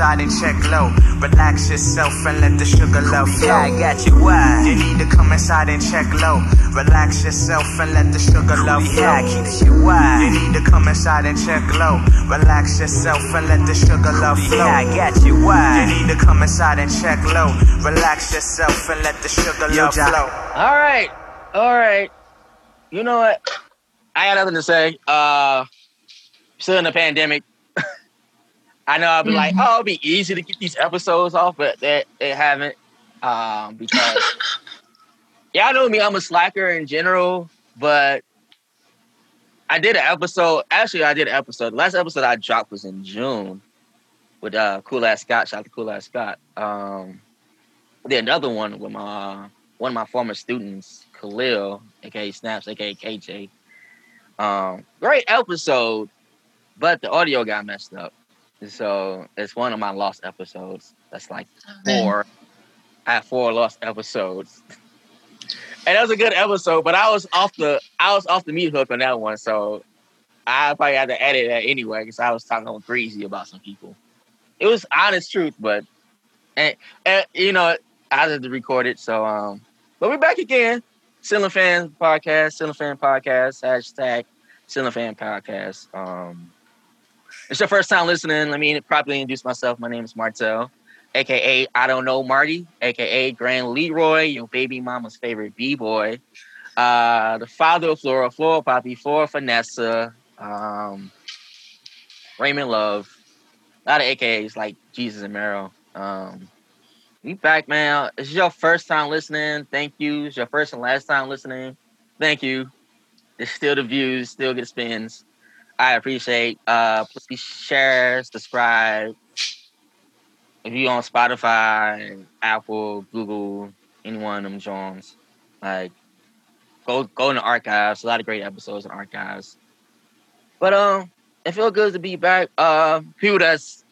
inside and check low. Relax yourself and let the sugar love flow. Yeah, I got you. Why? You need to come inside and check low. Relax yourself and let the sugar love flow. Yeah, I keep you. Why? You need to come inside and check low. Relax yourself and let the sugar love flow. Yeah, I got you. Why? You need to come inside and check low. Relax yourself and let the sugar Yo, love Jack. flow. All right, all right. You know what? I got nothing to say. Uh, still in the pandemic. I know I'll be like, oh, it'll be easy to get these episodes off, but they, they haven't. Um, because y'all know me, I'm a slacker in general, but I did an episode. Actually, I did an episode. The last episode I dropped was in June with uh Cool Ass Scott. Shout out to Cool Ass Scott. Um, did another one with my one of my former students, Khalil, aka Snaps, aka KJ. Um, great episode, but the audio got messed up. So it's one of my lost episodes. That's like four. I have four lost episodes. And that was a good episode, but I was off the I was off the meat hook on that one, so I probably had to edit that anyway because I was talking crazy about some people. It was honest truth, but and, and you know I had to record it, so um. But we're back again. Ceiling Fan Podcast, Ceiling Fan Podcast, hashtag Ceiling Fan Podcast. Um, it's your first time listening. Let me properly introduce myself. My name is Martel, aka I don't know Marty, aka Grand Leroy, your baby mama's favorite b boy, uh, the father of Flora, Flora Poppy, Flora Vanessa, um, Raymond Love, a lot of AKAs like Jesus and Meryl. Um, we back, man. It's your first time listening. Thank you. It's your first and last time listening. Thank you. It's still the views, still get spins. I appreciate. Uh, please share, subscribe. If you on Spotify, Apple, Google, any one of them Jones, like go go in the archives. A lot of great episodes in archives. But um, it feels good to be back. Uh, people that's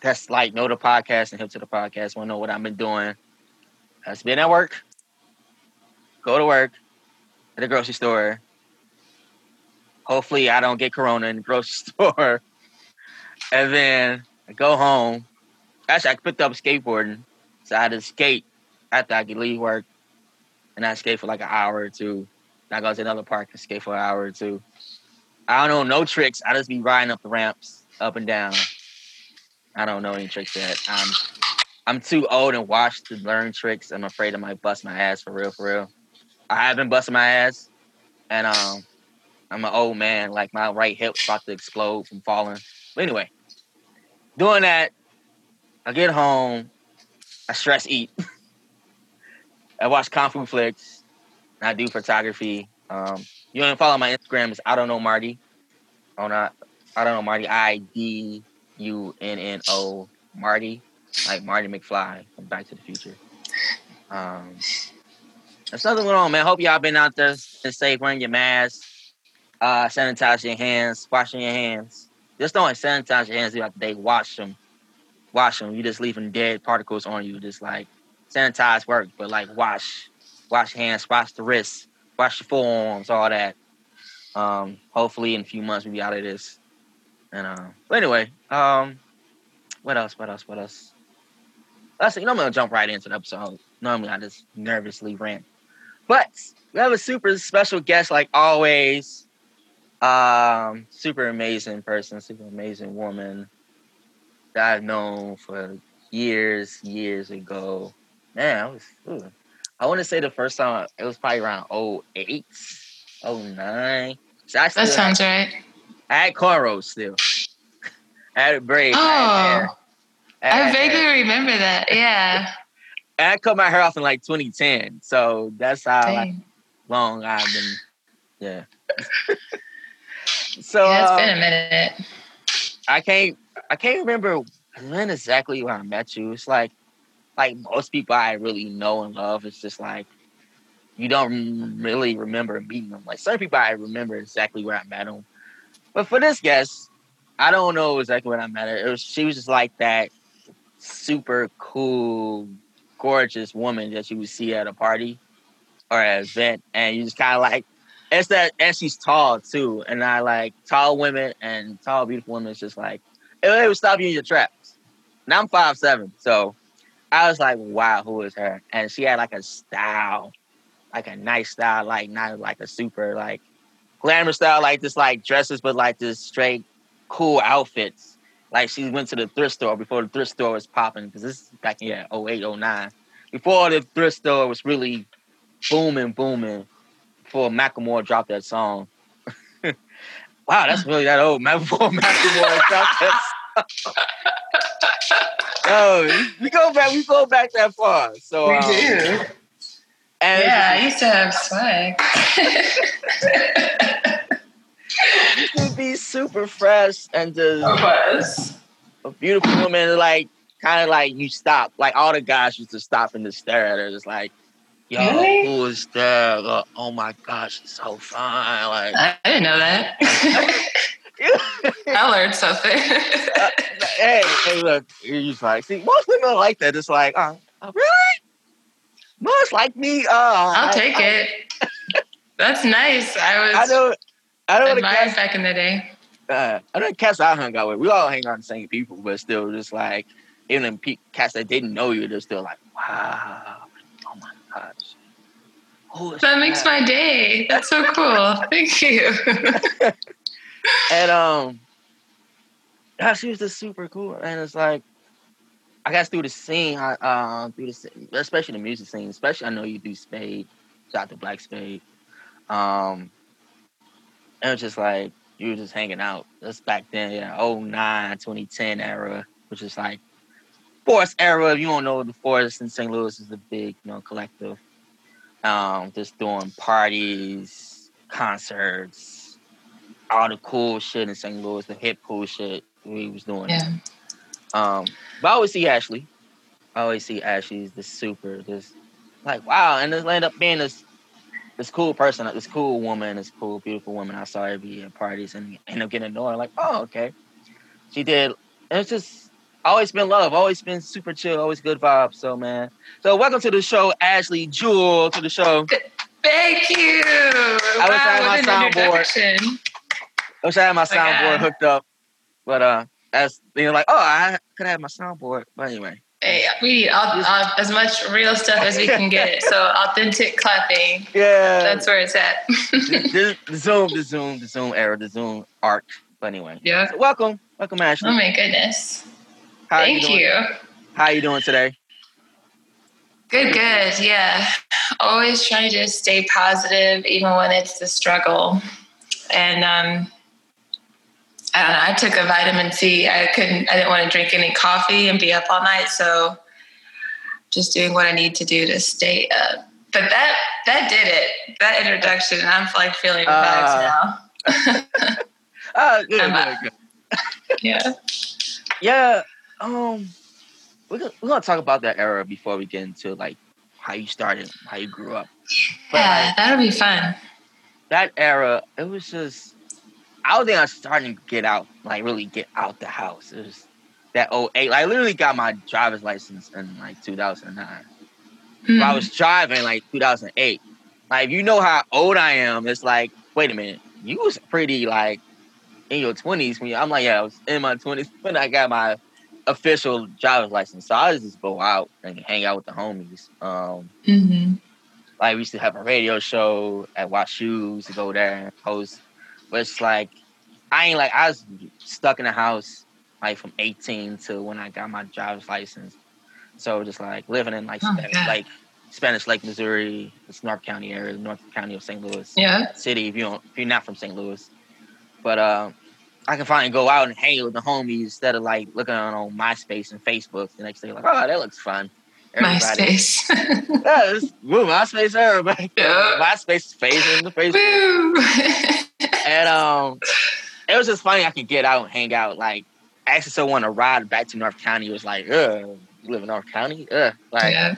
that's like know the podcast and hip to the podcast want to know what I've been doing. Has been at work. Go to work at the grocery store. Hopefully, I don't get corona in the grocery store. and then I go home. Actually, I picked up skateboarding, so I had to skate after I could leave work, and I skate for like an hour or two. Then I go to another park and skate for an hour or two. I don't know no tricks. I just be riding up the ramps, up and down. I don't know any tricks yet. I'm I'm too old and washed to learn tricks. I'm afraid I might bust my ass for real, for real. I have been busting my ass, and um, I'm an old man. Like my right hip's about to explode from falling. But anyway, doing that, I get home, I stress eat. I watch kung fu flicks. I do photography. Um, you want to follow my Instagram? Is I don't know Marty. Oh, not I don't know Marty. I D U N N O Marty, like Marty McFly from Back to the Future. Um, there's nothing going on, man. Hope y'all been out there and safe, wearing your mask, uh, sanitize your hands, washing your hands. Just don't sanitize your hands throughout the day. Wash them, wash them. You just leaving dead particles on you. Just like sanitize work, but like wash, wash hands, wash the wrists, wash your forearms, all that. Um, hopefully in a few months we'll be out of this. And uh, but anyway, um, what else? What else? What else? Let's see. You know, I'm gonna jump right into the episode. Normally, I just nervously rant, but we have a super special guest, like always. Um, super amazing person, super amazing woman that I've known for years, years ago. Man, I was. Ooh, I want to say the first time it was probably around 08, 09. So I That sounds right. I had cornrows still. I had a braid. I, Oh, hair. I had vaguely hair. remember that. Yeah. I cut my hair off in like 2010. So that's how like, long I've been. Yeah. so Yeah, it's been a um, minute. I can't. I can't remember when exactly when I met you. It's like, like most people I really know and love. It's just like you don't really remember meeting them. Like some people I remember exactly where I met them. But for this guest, I don't know exactly when I met her. It was she was just like that super cool, gorgeous woman that you would see at a party or an event, and you just kind of like it's that, and she's tall too. And I like tall women and tall, beautiful women. It's just like it, would stop you in your tracks. now I'm five seven, so I was like, wow, who is her? And she had like a style, like a nice style, like not like a super like glamour style, like this like dresses, but like this straight cool outfits. Like she went to the thrift store before the thrift store was popping because this is back in yeah 08, 09. Before the thrift store was really booming, booming. Before Macklemore dropped that song. wow, that's really that old. Before Macklemore dropped that. Song. oh, we go back. We go back that far. So We um, do. And Yeah, I used to have swag. to be super fresh and just was. a beautiful woman, like kind of like you stop. Like all the guys used to stop and just stare at her, just like, yo, Really? who is that? Like, oh my gosh, she's so fine. Like, I didn't know that. I learned something. hey, hey, look, you like, see, most women are like that. It's like, uh, oh, really? Most like me. Uh, I'll I- take I, it. That's nice. I was I know. I know the admired cats. back in the day. Uh, I know the cats I hung out with. We all hang out with the same people, but still, just like even the pe- cats that didn't know you, they're still like, wow, my gosh. Who is That makes my day. That's so cool. Thank you. and um, yeah, she was just super cool, and it's like, I guess through the scene, I uh, through the scene, especially the music scene, especially I know you do Spade, shout out to Black Spade. Um, it was just like you were just hanging out. That's back then, yeah, 09, 2010 era, which is like Forest era. If you don't know, the Forest in St. Louis is a big, you know, collective. Um, just doing parties, concerts, all the cool shit in St. Louis, the hip cool shit we was doing. yeah. Um, but I always see Ashley. I always see Ashley's the super, this like wow, and this end up being this this cool person, this cool woman, this cool, beautiful woman I saw every year at parties and end up getting to know her. Like, oh, okay. She did. And it's just always been love, always been super chill, always good vibes. So man. So welcome to the show, Ashley Jewel, to the show. Thank you. I wish I had my soundboard. I wish I had my my soundboard hooked up. But uh as you know, like, oh, I could have my soundboard. But anyway. Hey, we need all, all, as much real stuff as we can get. So authentic clapping. Yeah. That's where it's at. the, the Zoom, the Zoom, the Zoom era, the Zoom arc. But anyway, yeah. so welcome, welcome, Ashley. Oh my goodness. How Thank doing? you. How are you doing today? Good, good. Yeah. Always trying to stay positive, even when it's the struggle. And um, I don't know. I took a vitamin C. I couldn't. I didn't want to drink any coffee and be up all night. So just doing what I need to do to stay up. But that that did it. That introduction. I'm like feeling Uh, vibes now. Oh, good, good, good. Yeah. Yeah. Um, we're gonna, we're gonna talk about that era before we get into like how you started, how you grew up. But Yeah. like, That'll be fun. that era, it was just. I don't think I was starting to get out, like really get out the house. It was that 08. Like, I literally got my driver's license in like 2009. But I Mhm. was driving like 2008. Like, if you know how old I am, it's like, wait a minute, you was pretty like in your 20s when you, I'm like, yeah, I was in my 20s when I got my official driver's license. So I just go out and hang out with the homies. Um, Mhm. like we used to have a radio show at Watch Shoes to go there and host. But it's like I ain't like I was stuck in the house like from 18 to when I got my driver's license. So just like living in like Oh, Spanish, God. like Spanish Lake, Missouri, it's North County area, North County of St. Louis Yeah. City. If you don't, if you're not from St. Louis, but uh, I can finally go out and hang with the homies instead of like looking on, on MySpace and Facebook. The next day, like, oh, that looks fun. MySpace. Yeah, woo, MySpace man. Yeah. MySpace is phasing the Facebook. And um, it was just funny. I could get out and hang out. Like, actually, someone to ride back to North County was like, "Ugh, you live in North County? Ugh, like yeah.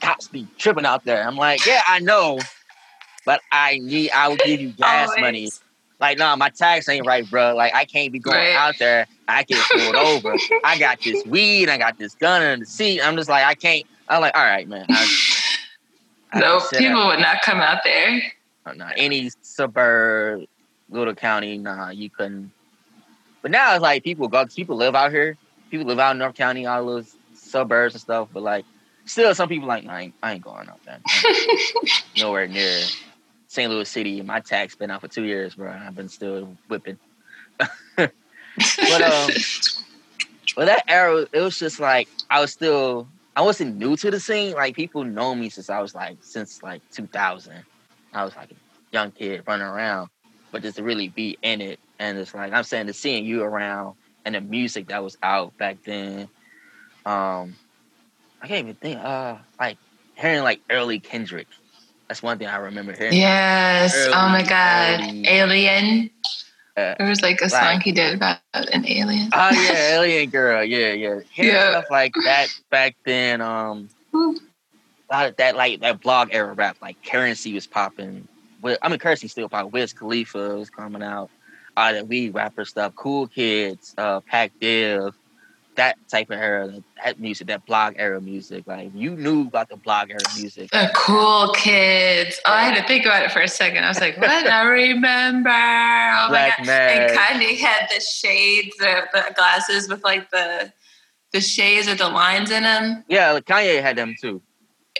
cops be tripping out there." I'm like, "Yeah, I know, but I need. I will give you gas Always. money." Like, nah, my tax ain't right, bro. Like, I can't be going Right. out there. I get pulled over. I got this weed. I got this gun in the seat. I'm just like, I can't. I'm like, all right, man. I, I No, people would not come out there. uh, nah, any suburb, little county, nah, you couldn't. But now it's like people go, people live out here, people live out in North County, all those suburbs and stuff, but like still some people like, I ain't, I ain't going out there. Nowhere near St. Louis City. My tax been out for two years, bro. I've been still whipping. but um, but that era, it was just like I was still I wasn't new to the scene. Like people know me since I was like since like 2000. I was like a young kid running around, but just to really be in it and it's like I'm saying to seeing you around and the music that was out back then. Um, I can't even think. Uh, like hearing like early Kendrick. That's one thing I remember hearing. Yes. Early, oh my God. early- Alien. Uh, There was like a right. song he did about an alien. Oh yeah, Alien Girl. Yeah, yeah. Hearing Yeah. stuff like that back then. Um, Ooh. a lot of that like that blog era rap, like Currency was popping. With I mean, Currency still popping. Wiz Khalifa was coming out. All that weed rapper stuff. Cool Kids, uh, Pac Div, that type of era, that, music, that blog era music. Like you knew about the blog era music. The cool kids. Oh, I had to think about it for a second. I was like, what? I remember. Oh Black my god. Mass. And Kanye had the shades, the, the glasses with like the the shades or the lines in them. Yeah, like Kanye had them too.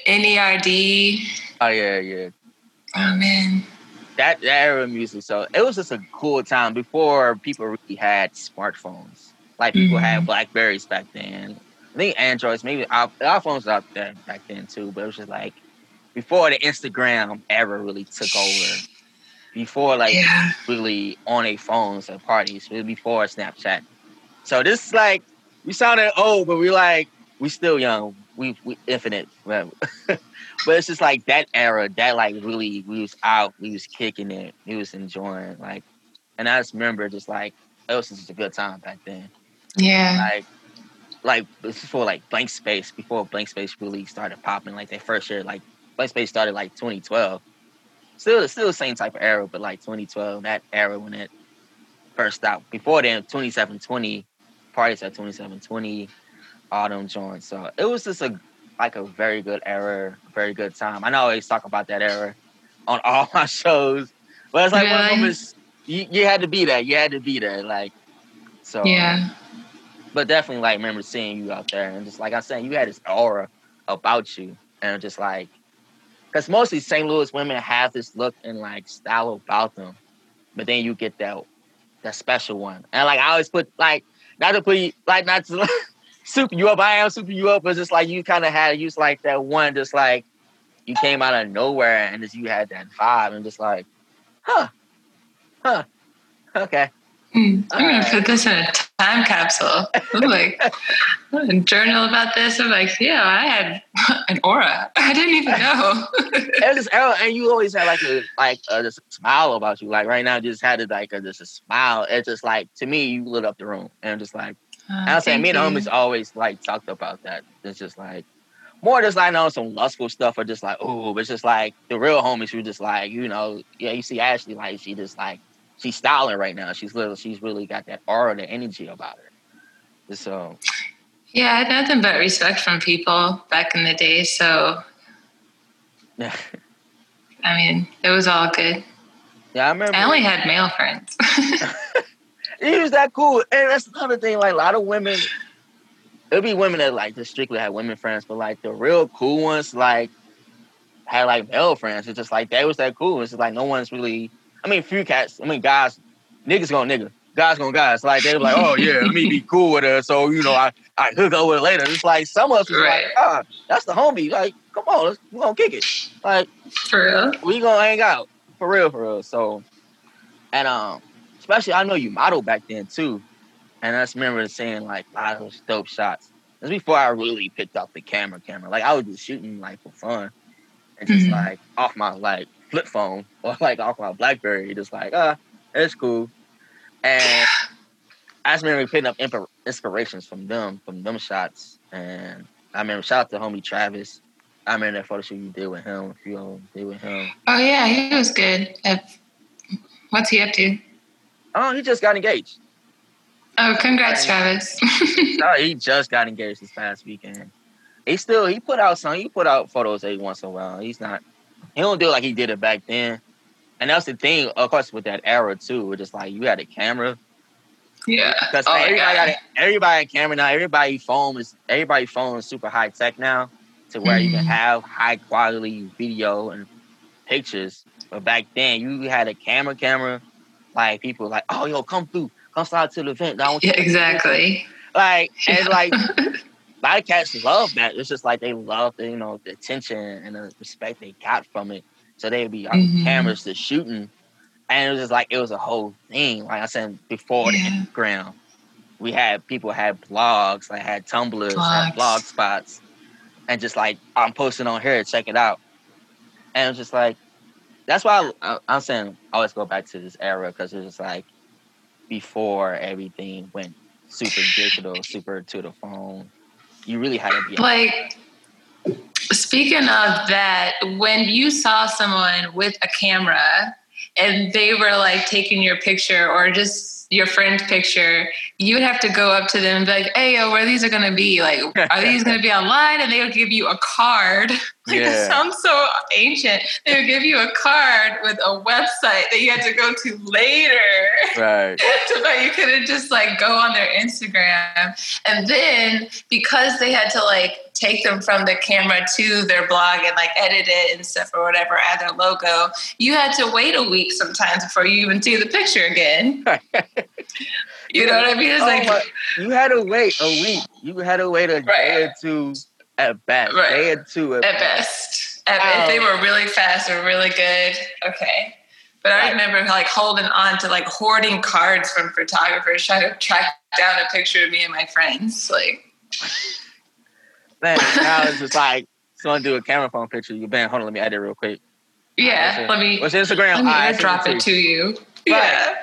NERD. Oh yeah, yeah. Oh man. that, that era of music. So it was just a cool time before people really had smartphones. Like people had Mhm. Blackberries back then. I think Androids, maybe iP- iPhones out there back then too. But it was just like before the Instagram era really took over. Before like Yeah. really on a phones at parties. Before Snapchat. So this is like we sounded old, but we like we still young. We we infinite. But it's just like that era, that like really we was out, we was kicking it, we was enjoying like and I just remember just like it was just a good time back then. Yeah. Like like this is before like blank space, before blank space really started popping, like that first year, like blank space started like twenty twelve. Still still the same type of era, but like twenty twelve, that era when it first out. Before then, twenty seven twenty, parties at twenty seven twenty, all them joints. So it was just a like a very good era, very good time. I know I always talk about that era on all my shows. But it's like one of them is you, you had to be there. You had to be there. Like so Yeah. But definitely like remember seeing you out there and just like I was saying, you had this aura about you and just like because mostly St. Louis women have this look and like style about them, but then you get that that special one. And like I always put like not to put you like not to super you up, I am super you up, but just like you kind of had you like that one just like you came out of nowhere and just you had that vibe and just like huh. Huh. Okay Hmm. I'm gonna Alright. put this in a time capsule. I'm like, I'm journal about this. I'm like, yeah, I had an aura. I didn't even know. and just and you always had like a like a, just a smile about you. Like right now, just had it like a, just a smile. It's just like to me, you lit up the room, and I'm just like and I'm saying, me and the homies always like talked about that. It's just like more just like on some lustful stuff, or just like oh, but it's just like the real homies. You just like you know, yeah. You see Ashley, like she just like she's styling right now. She's little. She's really got that aura, the energy about her. So um, Yeah, I had nothing but respect from people back in the day. So, yeah, I mean, it was all good. Yeah, I remember. I only had male friends. he was that cool. And that's another thing. Like a lot of women, it'll be women that like just strictly have women friends, but like the real cool ones, like had like male friends. It's just like they was that cool. It's just like no one's really. I mean, few cats. I mean, guys, niggas gonna nigga. Guys gonna guys. Like they were like, oh yeah, let me be cool with her. So you know, I I hook up with her later. It's like some of us was Right. like, ah, that's the homie. Like, come on, let's, we gonna kick it. Like For real. we gonna hang out for real, for real. So, and um, especially I know you modeled back then too, and I just remember seeing like a lot of those dope shots. That's before I really picked up the camera, camera. Like I was just shooting like for fun, and just Mhm. like off my like flip phone or like off my BlackBerry, just like ah, it's cool. And I just remember picking up imp- inspirations from them, from them shots. And I remember shout out to homie Travis. I remember that photo shoot you did with him. You all did with him. Oh yeah, he was good. What's he up to? Oh, he just got engaged. Oh, congrats, Travis. No, he just got engaged this past weekend. He still he put out some he put out photos every once in a while. He's not he don't do it like he did it back then. And that's the thing, of course, with that era too. It's just like you had a camera, Yeah. Because Oh everybody God. got a, everybody camera now. Everybody phone is everybody phone is super high tech now, to where you can Mhm. have high quality video and pictures. But back then, you had a camera, camera. Like people like, oh yo, come through, come slide to the event. I want you Yeah, exactly. Like and like a lot of cats love that. It's just like they love the you know the attention and the respect they got from it. So they'd be on Mhm. cameras to shooting, and it was just like it was a whole thing. Like I said before, Yeah. the Instagram, we had people had blogs, like had Tumblrs, had blog spots, and just like I'm posting on here, check it out, and it's just like that's why I, I'm saying I always go back to this era because it's just like before everything went super digital, super to the phone. You really had to be like speaking of that when you saw someone with a camera and they were like taking your picture or just your friend's picture you would have to go up to them and be like hey yo where these are going to be? Like are these going to be online? And they would give you a card like Yeah. that sounds so ancient they would give you a card with a website that you had to go to later right. so that you couldn't just like go on their Instagram. And then because they had to like take them from the camera to their blog and like edit it and stuff or whatever, add their logo, you had to wait a week sometimes before you even see the picture again. You know what I mean? It's Oh like my- you had to wait a week. You had to wait a day or two at best. Right. Day or two at, at best. At, if they Um, were really fast or really good, okay. But I remember like holding on to like hoarding cards from photographers trying to track down a picture of me and my friends. Like Man, now it's just like someone do a camera phone picture. You bang, hold on, let me edit real quick. Yeah, What's let me What's your Instagram? let me I sent airdrop to it to you. Yeah,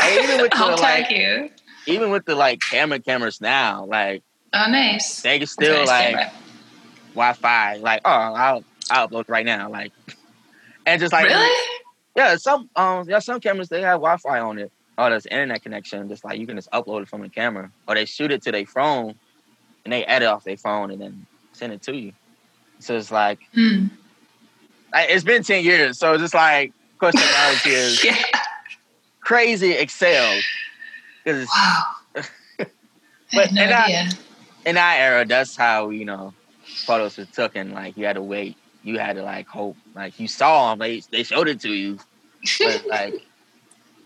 Hey, even with the I'll tag like, you. even with the like camera cameras now, like Oh, nice. they can still Nice like camera. Wi-Fi. Like, oh, I'll I'll upload right now. Like, and just like really? Yeah, some um yeah, some cameras they have Wi-Fi on it. Oh, there's internet connection. Just like you can just upload it from the camera, or they shoot it to their phone, and they edit off their phone and then send it to you. So it's like Hmm. I- it's been ten years, so it's just like of course technology is Yeah. crazy excel. Wow. But- had no and I- in our era, that's how you know photos were taken. Like you had to wait, you had to like hope. Like you saw them, they they showed it to you, but like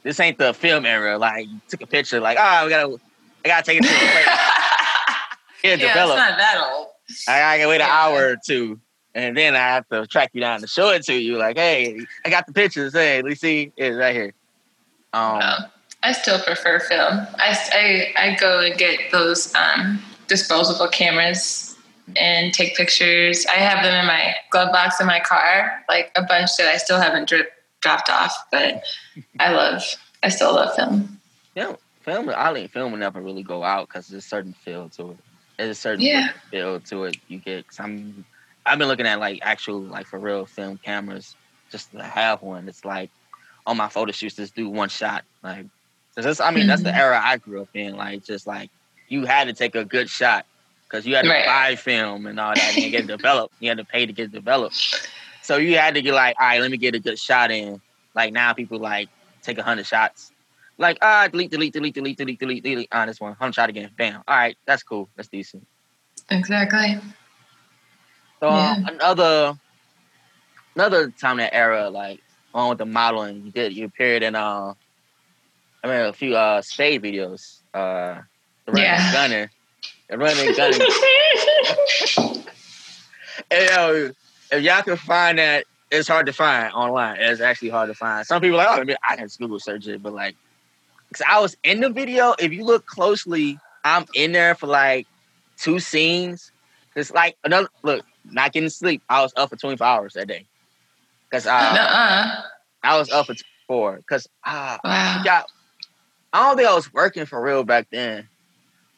this ain't the film era. Like you took a picture, like ah, we gotta, I gotta take it to the place. Yeah, develop. it's not that old. I gotta wait an Yeah. hour or two, and then I have to track you down to show it to you. Like, hey, I got the pictures. Hey, let me see, it's right here. Um, Wow. I still prefer film. I, I, I go and get those um, disposable cameras and take pictures. I have them in my glove box in my car, like a bunch that I still haven't drip, dropped off. But I love, I still love film. Yeah, film. I think film will never really go out because there's a certain feel to it. There's a certain Yeah. feel to it. You get. I'm. I've been looking at like actual like for real film cameras just to have one. It's like on my photo shoots, just do one shot. Like, 'cause that's, I mean, that's the Mhm. era I grew up in. Like, just like you had to take a good shot because you had to Right. buy film and all that and get it developed. You had to pay to get developed. So you had to get like, all right, let me get a good shot in. Like now, people like take a hundred shots. Like ah, delete, delete, delete, delete, delete, delete, delete. Ah, this one, hundred shot again. Bam. All right, that's cool. That's decent. Exactly. So Yeah. another another time that era, like on with the modeling, you did you appeared in uh I mean a few uh spade videos. Uh the Yeah. gunner. The running and gunning. and, yo, if y'all can find that, it's hard to find online. It's actually hard to find. Some people are like, oh, I, mean, I can just Google search it, but like, cause I was in the video. If you look closely, I'm in there for like two scenes. It's like another look, not getting sleep. I was up for 24 hours that day. Cause uh, Nuh-uh. I was up for four. Cause uh, Wow. got, I don't think I was working for real back then.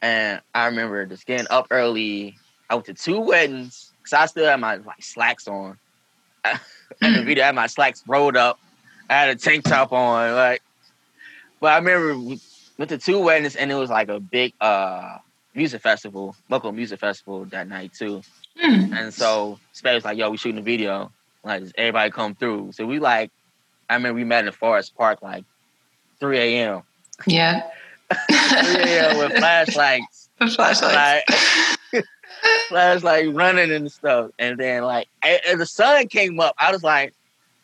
And I remember just getting up early. I went to two weddings because I still had my like slacks on. in the Mm. video, had my slacks rolled up. I had a tank top on, like. But I remember we went to two weddings, and it was like a big uh music festival, local music festival that night too. Hmm. And so Spade was like, "Yo, we shooting a video. Like, does everybody come through?" So we like, I remember we met in Forest Park like 3 a.m. Yeah. Yeah, with flashlights, The flashlights. like flashlight running and stuff. And then like as the sun came up, I was like,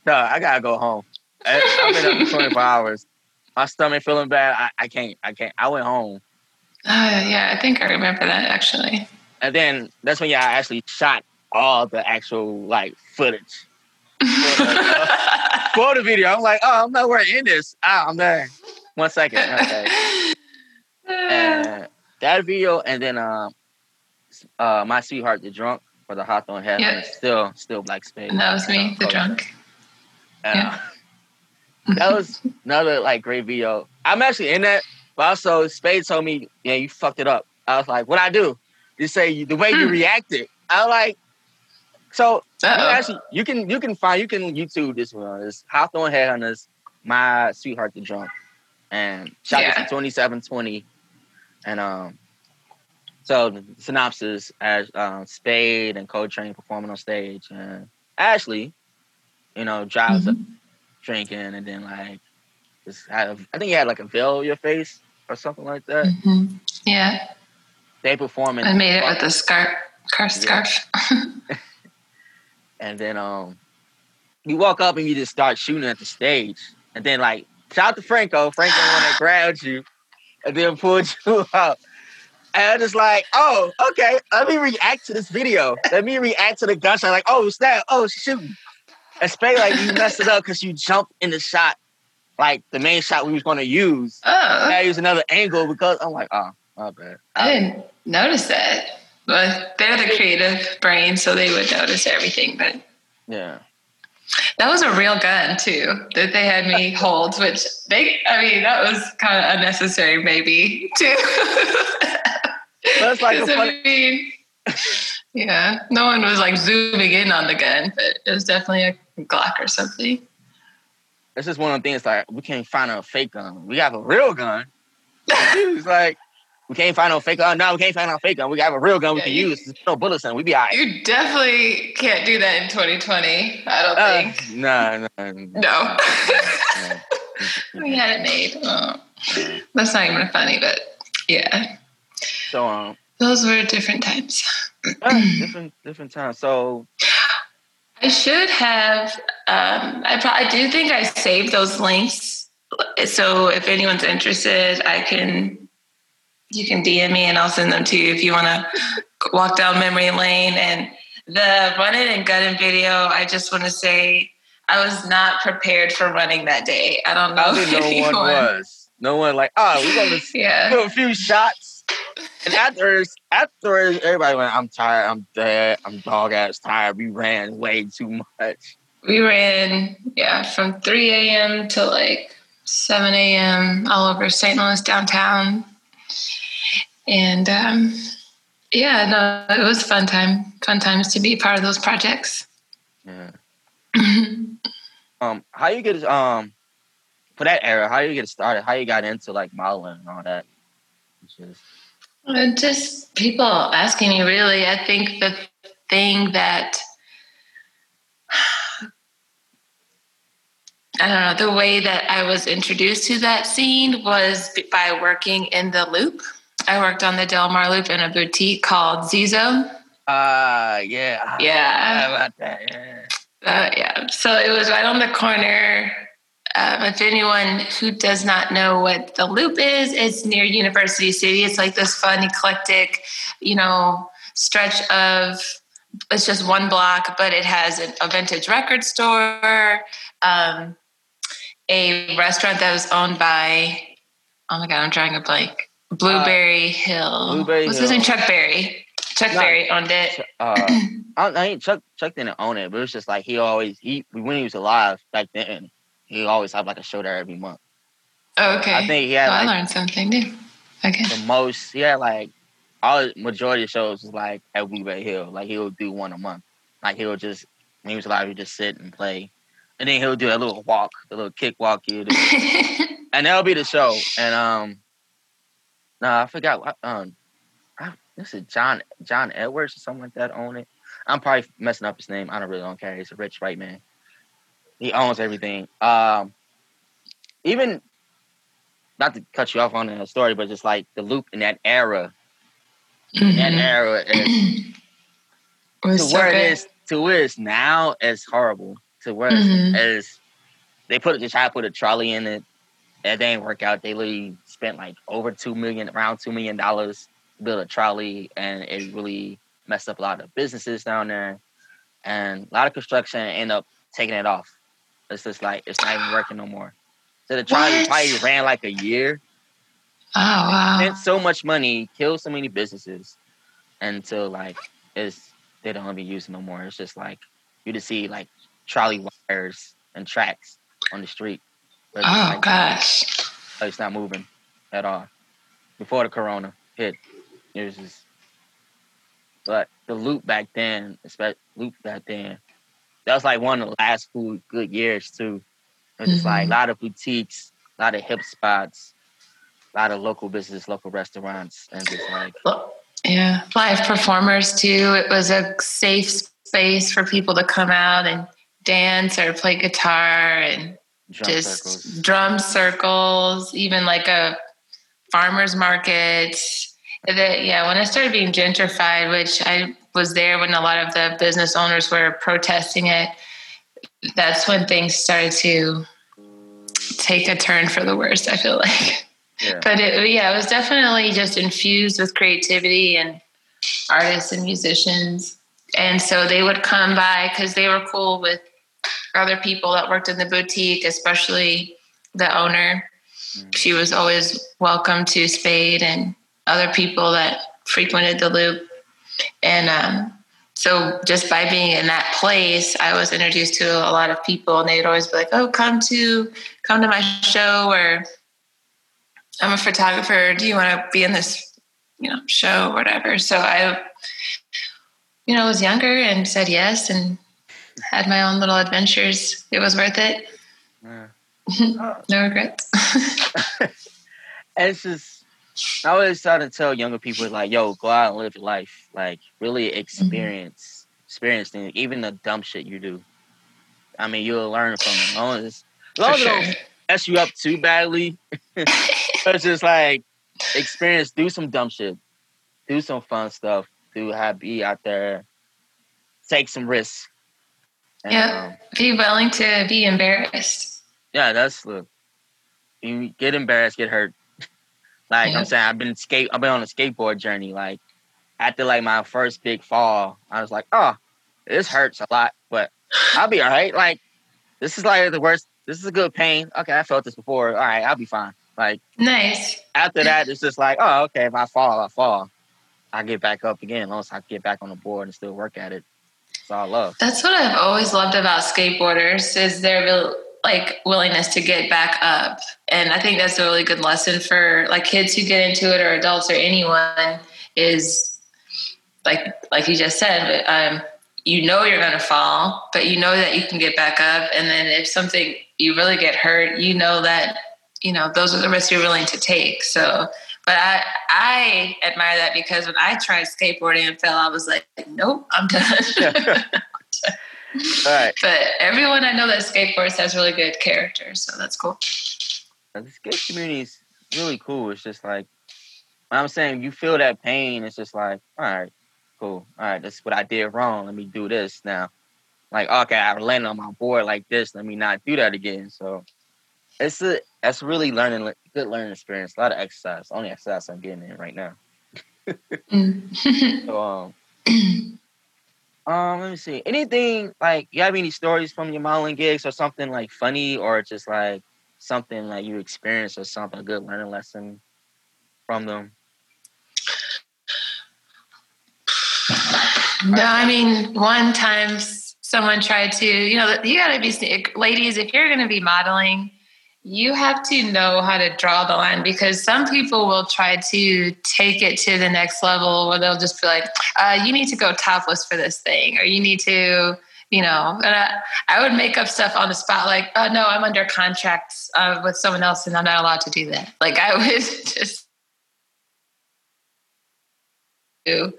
"No, I gotta go home." I- I've been up for 24 hours. My stomach feeling bad. I, I can't. I can't. I went home, Uh, yeah, I think I remember that actually. and then that's when yeah, I actually shot all the actual like footage for the video. I'm like, oh, I'm not nowhere in this. Ah, I'm there. One second. Okay. And that video, and then um, uh, my sweetheart, the drunk for the Hawthorne Heaven, Yeah. still still Black Spade. and that was me, the Uh, drunk. uh, that was another like great video. I'm actually in that, but also Spade told me, yeah, you fucked it up. I was like, what I do? You say the way you Hmm. reacted. I was like, so you actually you can you can find you can YouTube this one. It's Hawthorne Headhunters, my sweetheart the drunk, and shout Yeah. in 2720, and um, so synopsis as um, Spade and Coltrane performing on stage, and Ashley, you know, drives up Mhm. drinking, and then like just have, I think he had like a veil over your face or something like that. Mhm. Yeah, They performing, I made it with a scarf. Car scarf. and then um, you walk up and you just start shooting at the stage, and then like shout out to Franco, Franco the one that grabbed you, and then pulled you out. And I just like, oh, okay, let me react to this video. Let me react to the gunshot. Like, oh, snap, oh, shoot. Especially like, you messed it up because you jumped in the shot, like the main shot we was going to use. Oh, I use another angle because I'm like, oh, my bad. I didn't notice that. But they're the creative brain, so they would notice everything. But yeah. That was a real gun too that they had me hold, which they I mean, that was kind of unnecessary maybe too. That's like a 'Cause, funny- I mean, yeah, no one was like zooming in on the gun, but it was definitely a Glock or something. It's just one of the things like we can't find a fake gun. We have a real gun. It's like we can't find no fake gun. No, we can't find no fake gun. We have a real gun we can you- use. There's no bullets in. We be all right. You definitely can't do that in 2020. I don't Uh, think. no, no, No. no. we had it made. Oh, that's not even funny, but yeah, So um, those were different times. uh, different different times. So I should have. Um, I, pro- I do think I saved those links. So if anyone's interested, I can. You can DM me and I'll send them to you if you want to walk down memory lane. And the running and gun in video, I just want to say I was not prepared for running that day. I don't know. I if no one was. No one like, oh, we gonna Yeah. do a few shots. And afterwards, afterwards, everybody went, I'm tired, I'm dead, I'm dog ass tired. We ran way too much. We ran, yeah, from 3 a.m. to like 7 a.m. all over St. Louis downtown. And um, yeah, no, it was a fun time. Fun times to be part of those projects. Yeah. Um, how you get um for that era, how you get started, how you got into like modeling and all that. Just Uh, Just people asking me, really. I think the thing that I don't know, the way that I was introduced to that scene was by working in the loop. I worked on the Delmar Loop in a boutique called Zizo. Ah, yeah. Yeah. How about that? Yeah. Uh, yeah. So it was right on the corner. Um, if anyone who does not know what the Loop is, it's near University City. It's like this fun, eclectic, you know, stretch of. It's just one block, but it has a, a vintage record store, um, a restaurant that was owned by. Oh my god, I'm drawing a blank. Blueberry Hill. Blueberry What's his name? Chuck Berry. Chuck No. Berry owned it. Uh, I, I ain't Chuck. Chuck didn't own it, but it was just like he always he when he was alive back then. He always had like a show there every month. Oh, okay. I think he had I like learned something new. Okay. the most. He had like all majority of shows was like at Blueberry Hill. Like he would do one a month. Like he would just when he was alive, he would just sit and play, and then he'll do a little walk, a little kick walk. Do. and that'll be the show. And um, no, I forgot. what- Um, I, this is John John Edwards or something like that own it. I'm probably messing up his name. I don't really don't care. He's a rich white man. He owns everything. Um, even not to cut you off on the story, but just like the loop in that era, Mhm. that era is to so where it is to where it's now is horrible. To where Mhm. it is they put they try to put a trolley in it. That didn't work out. They literally spent like over two million, around two million dollars to build a trolley, and it really messed up a lot of businesses down there. And a lot of construction end up taking it off. It's just like it's not even working no more. So the trolley What? probably ran like a year. Oh wow. Spent so much money, killed so many businesses, until like it's they don't be using no more. It's just like you just see like trolley wires and tracks on the street. Oh like, gosh. it's not moving at all. Before the corona hit, it was just. But the loop back then, especially loop back then, that was like one of the last few good years too. It was just like a lot of boutiques, a lot of hip spots, a lot of local business, local restaurants, and just like Yeah, live performers too. It was a safe space for people to come out and dance or play guitar and drum just circles. drum circles, even like a farmer's market. That yeah, when it started being gentrified, which I was there when a lot of the business owners were protesting it, that's when things started to take a turn for the worse. I feel like, Yeah. but it, yeah, it was definitely just infused with creativity and artists and musicians, and so they would come by because they were cool with other people that worked in the boutique, especially the owner. She was always welcome to Spade and other people that frequented the loop. And um, so just by being in that place, I was introduced to a lot of people and they'd always be like, oh, come to come to my show or I'm a photographer. Do you want to be in this, you know, show or whatever? So I, you know, was younger and said yes and had my own little adventures. It was worth it. Yeah. no regrets. It's just I always try to tell younger people like, yo, go out and live your life. Like really experience experience things, even the dumb shit you do. I mean, you'll learn from it. As long as, as, long as sure. don't mess you up too badly. it's just like experience, do some dumb shit. Do some fun stuff. Do have be out there. Take some risks. Yeah. um, Be willing to be embarrassed. Yeah, that's look. You get embarrassed, get hurt. Like. I'm mm-hmm. saying, I've been skate. I've been on a skateboard journey. Like after like my first big fall, I was like, oh, this hurts a lot, but I'll be all right. Like this is like the worst. This is a good pain. Okay, I felt this before. All right, I'll be fine. Like Nice. after that, it's just like, oh, okay. If I fall, I fall. I get back up again. As long as I get back on the board and still work at it. It's all love. That's what I've always loved about skateboarders is their will, like willingness to get back up. And I think that's a really good lesson for like kids who get into it or adults or anyone is like like you just said, um, you know you're going to fall, but you know that you can get back up. And then if something you really get hurt, you know that you know those are the risks you're willing to take. So, but I I admire that because when I tried skateboarding and fell, I was like, nope, I'm done. All right. but everyone I know that skateboards has really good character, so that's cool. the skate community is really cool. It's just like I'm saying you feel that pain. It's just like, all right, cool. All right, that's what I did wrong. Let me do this now. Like, okay, I landed on my board like this. Let me not do that again. So it's a that's really learning, good learning experience. A lot of exercise. Only exercise I'm getting in right now. Mm. So um, um, let me see. Anything like you have any stories from your modeling gigs or something like funny or just like something like you experienced or something a good learning lesson from them? no, I mean, one time someone tried to, you know, you got to be, ladies, if you're going to be modeling, you have to know how to draw the line because some people will try to take it to the next level where they'll just be like, uh, you need to go topless for this thing, or you need to, you know, and I, I would make up stuff on the spot like, oh, no, I'm under contract uh, with someone else and I'm not allowed to do that. Like, I would just do,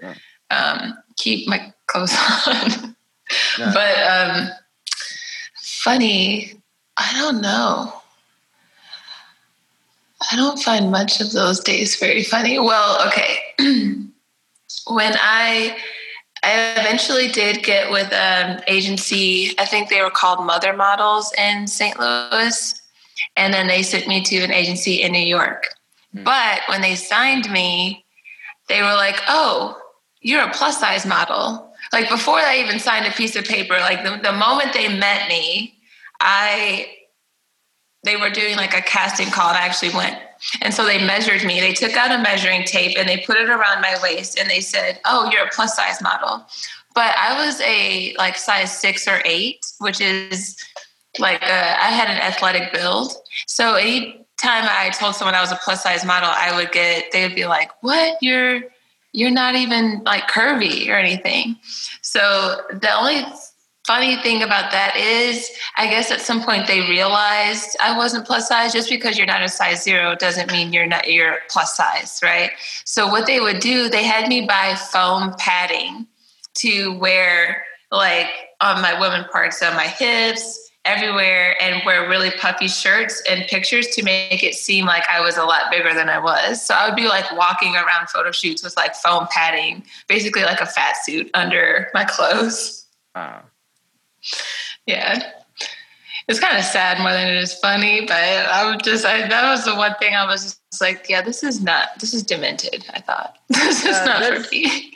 um, keep my clothes on. Yeah. But um, funny, I don't know. I don't find much of those days very funny. Well, okay. when I I eventually did get with an agency, I think they were called Mother Models in St. Louis. And then they sent me to an agency in New York. Mm. But when they signed me, they were like, oh, you're a plus size model. Like before they even signed a piece of paper, like the, the moment they met me, I they were doing like a casting call and I actually went. And so they measured me. They took out a measuring tape and they put it around my waist and they said, "Oh, you're a plus size model." But I was a like size 6 or 8, which is like a, I had an athletic build. So any time I told someone I was a plus size model, I would get they would be like, "What? You're you're not even like curvy or anything." So the only funny thing about that is i guess at some point they realized i wasn't plus size just because you're not a size zero doesn't mean you're not you're plus size right so what they would do they had me buy foam padding to wear like on my women parts on my hips everywhere and wear really puffy shirts and pictures to make it seem like I was a lot bigger than I was. So I would be like walking around photo shoots with like foam padding, basically like a fat suit under my clothes. Yeah. It's kind of sad more than it is funny, but I would just, I, that was the one thing I was just like, yeah, this is not, this is demented. I thought this is uh, not for me.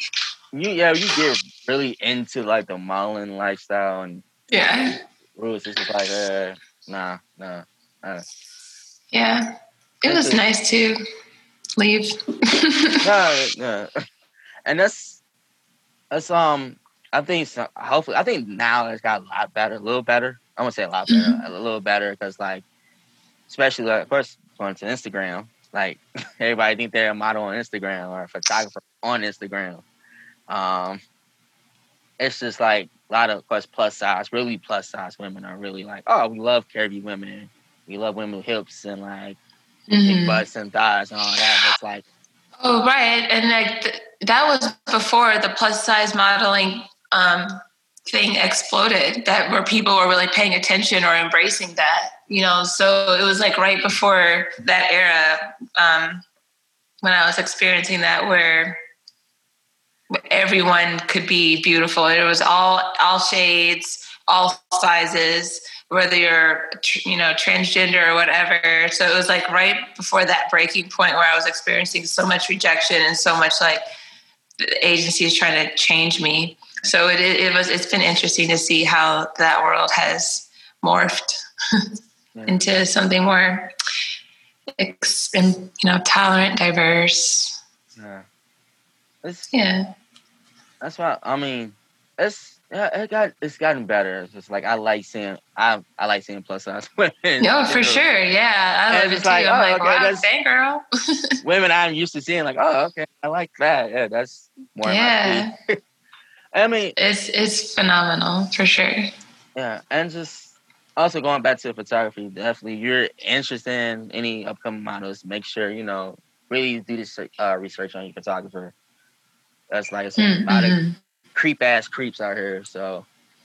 You, yeah, you get really into like the modeling lifestyle and yeah, rules. It's just like, uh, nah, nah. Uh. Yeah, it was nice to leave. no, no, and that's that's um I think so, hopefully I think now it's got a lot better, a little better. I won't say a lot better, mm-hmm. a little better because like, especially like, of course going to Instagram, like everybody think they're a model on Instagram or a photographer on Instagram. Um, it's just like a lot of, of course plus size, really plus size women are really like, oh, we love curvy women, we love women with hips and like mm-hmm. big butts and thighs and all that. But it's like, oh right, and like th- that was before the plus size modeling um, thing exploded that where people were really paying attention or embracing that you know? So it was like right before that era um, when i was experiencing that where everyone could be beautiful. It was all all shades all sizes whether you're you know transgender or whatever. So it was like right before that breaking point where i was experiencing so much rejection and so much like the agency is trying to change me so it, it was it's been interesting to see how that world has morphed into something more ex- you know tolerant diverse yeah it's, yeah that's why i mean it's yeah, it got it's gotten better. It's just like I like seeing I I like seeing plus size women. No, for know? sure. Yeah, I love it too. Like, I'm oh, like, okay, wow, dang girl. women I'm used to seeing like, oh, okay, I like that. Yeah, that's more. Yeah. I mean, it's it's phenomenal for sure. Yeah, and just also going back to photography, definitely you're interested in any upcoming models, make sure you know really do this uh, research on your photographer. That's like mm-hmm. a lot of creep ass creeps out here. So,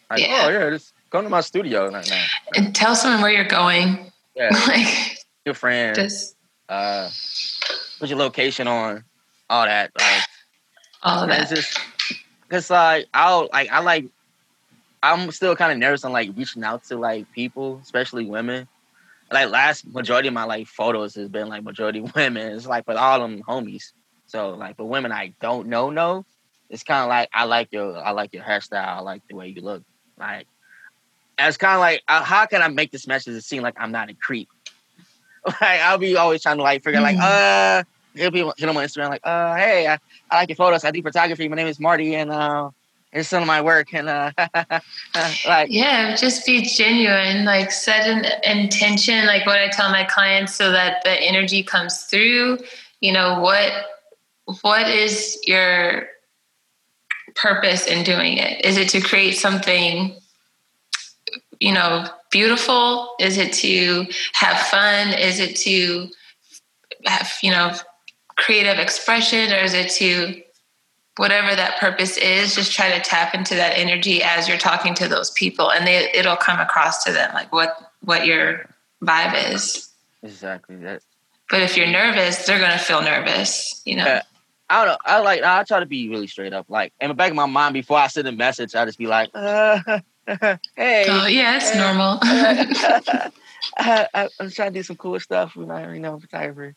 like, yeah. oh yeah, just come to my studio right now. And tell someone where you're going. Yeah, like your friend. Just uh, put your location on, all that. Like, all of that. Just, Cause like I'll like I like I'm still kind of nervous on like reaching out to like people, especially women. Like last majority of my like photos has been like majority women. It's like with all them homies. So like for women I don't know know, it's kind of like I like your I like your hairstyle. I like the way you look. Like it's kind of like uh, how can I make this message seem like I'm not a creep? Like I'll be always trying to like figure mm-hmm. like uh hit people hit on Instagram like, uh, hey, I, I like your photos. I do photography. My name is Marty, and uh, here's some of my work. And uh, like, yeah, just be genuine. Like, set an intention. Like what I tell my clients, so that the energy comes through. You know what? What is your purpose in doing it? Is it to create something? You know, beautiful? Is it to have fun? Is it to have you know creative expression or is it to whatever that purpose is just try to tap into that energy as you're talking to those people and they, it'll come across to them like what what your vibe is exactly that But if you're nervous, they're gonna feel nervous. You know. Yeah. I don't know. I like. I try to be really straight up. Like in the back of my mind, before I send a message, I just be like, uh, "Hey, Oh yeah, it's uh, normal. I, I, I'm trying to do some cool stuff when I, you know, photography.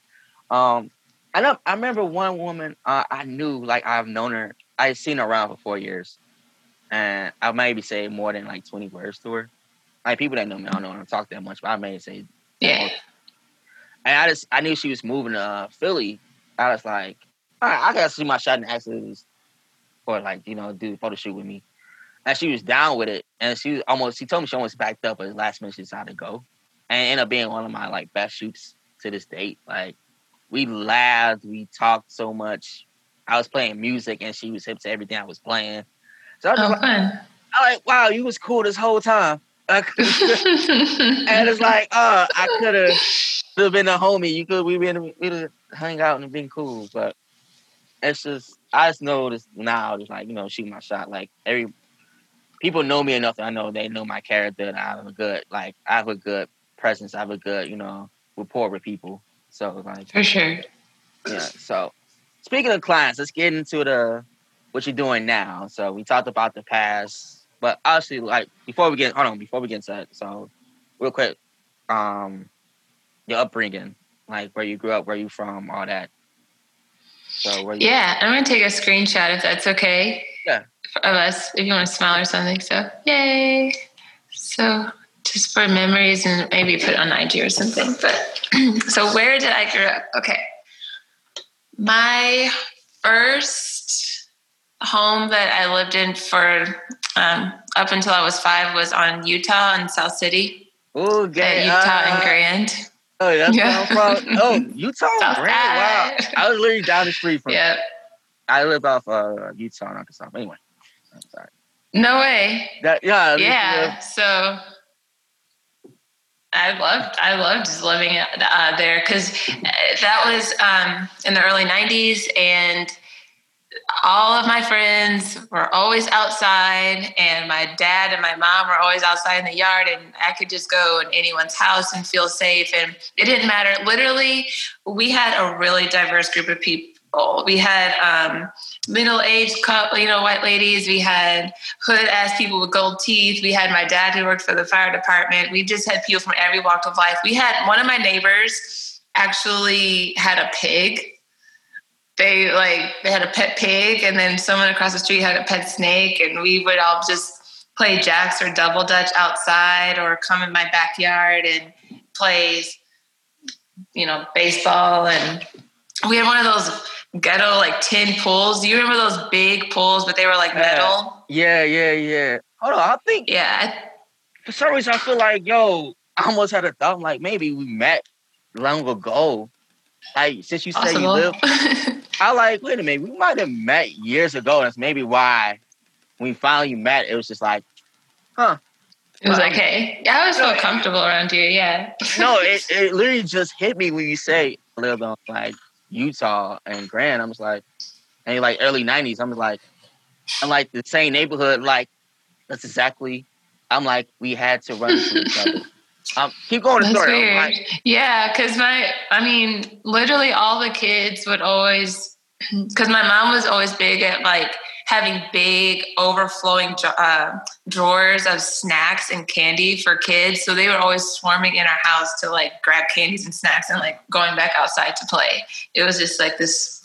Um, I know. I remember one woman. Uh, I knew, like, I've known her. I had seen her around for four years, and I maybe say more than like 20 words to her. Like people that know me, I don't know. I don't talk that much, but I may say yeah. And I just I knew she was moving to uh, Philly. I was like, all right, I gotta see my shot in accidents or like you know do a photo shoot with me. And she was down with it, and she was almost she told me she almost backed up, but last minute she decided to go, and it ended up being one of my like best shoots to this date. Like we laughed, we talked so much. I was playing music, and she was hip to everything I was playing. So I was Oh, like, fun. I like, wow, you was cool this whole time. And it's like, uh, I could have been a homie. You could we been we'd have hung out and been cool, but it's just I just know this now. Just like you know, shoot my shot. Like every people know me enough. That I know they know my character. And I have a good like I have a good presence. I have a good you know rapport with people. So like For sure. yeah. So speaking of clients, let's get into the what you're doing now. So we talked about the past, but obviously, like before we get hold on, before we get into that, so real quick, um, your upbringing, like where you grew up, where you from, all that. So where you, Yeah, I'm gonna take a screenshot if that's okay. Yeah. Of us, if you want to smile or something. So, yay! So, just for memories and maybe put on IG or something. But so, where did I grow up? Okay, my first home that I lived in for um, up until I was five was on Utah in South City, oh, at gay, Utah uh, and Grand. Oh, that's Yeah. from. Oh, Utah, South Grand. Wow, I was literally down the street from. Yeah, I live off uh, Utah and Arkansas. Anyway, I'm sorry. no way. That yeah, yeah so i loved i loved living uh, there because that was um, in the early 90s and all of my friends were always outside and my dad and my mom were always outside in the yard and i could just go in anyone's house and feel safe and it didn't matter. Literally we had a really diverse group of people we had um, middle-aged you know white ladies we had hood ass people with gold teeth. We had my dad who worked for the fire department. We just had people from every walk of life. We had one of my neighbors actually had a pig. They like they had a pet pig, and then someone across the street had a pet snake, and we would all just play jacks or double dutch outside, or come in my backyard and play, you know, baseball. And we had one of those ghetto like tin pools. Do you remember those big pools, but they were like metal? Yeah, yeah, yeah. Hold on, I think Yeah, for some reason I feel like yo, I almost had a thought like maybe we met long ago. Like since you say you live, I like wait a minute, we might have met years ago. That's maybe why when we finally met, it was just like, huh? It was like, hey, yeah, I always felt comfortable around you. Yeah. No, it, it literally just hit me when you say I lived on like Utah and Grand. I'm just like, and like early '90s. I'm like, I'm like the same neighborhood. Like that's exactly. I'm like we had to run into each other. Um, keep going the That's story. Weird. like, yeah, because my, I mean, literally all the kids would always, because my mom was always big at like having big overflowing uh, drawers of snacks and candy for kids. So they were always swarming in our house to like grab candies and snacks and like going back outside to play. It was just like this.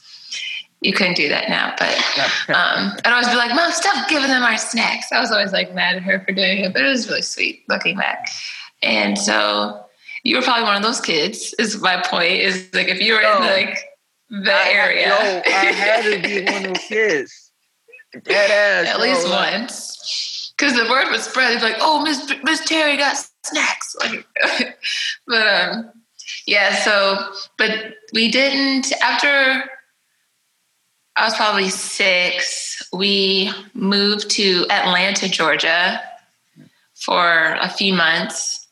You couldn't do that now, but um, I'd always be like, "Mom, stop giving them our snacks." I was always like mad at her for doing it, but it was really sweet looking back. And so you were probably one of those kids. Is my point? Is like if you were in No. like the I area, Yo, I had to be one of those kids. Dead ass. at least once, because the word would spread. It's like, "Oh, Miss Miss Terry got snacks." Like, but um, yeah. So, but we didn't after. I was probably six. We moved to Atlanta, Georgia, for a few months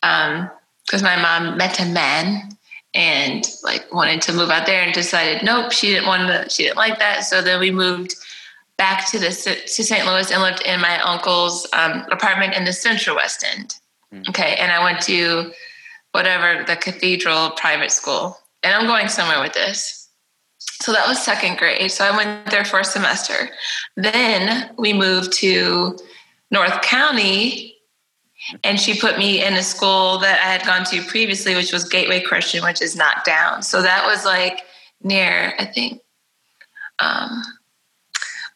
because my mom met a man and like wanted to move out there and decided nope she didn't want to she didn't like that so then we moved back to the to st louis and lived in my uncle's um, apartment in the central west end Mm. okay and i went to whatever the cathedral private school, and I'm going somewhere with this. So that was second grade. So I went there for a semester. Then we moved to North County, and she put me in a school that I had gone to previously, which was Gateway Christian, which is knocked down. So that was like near, I think, um,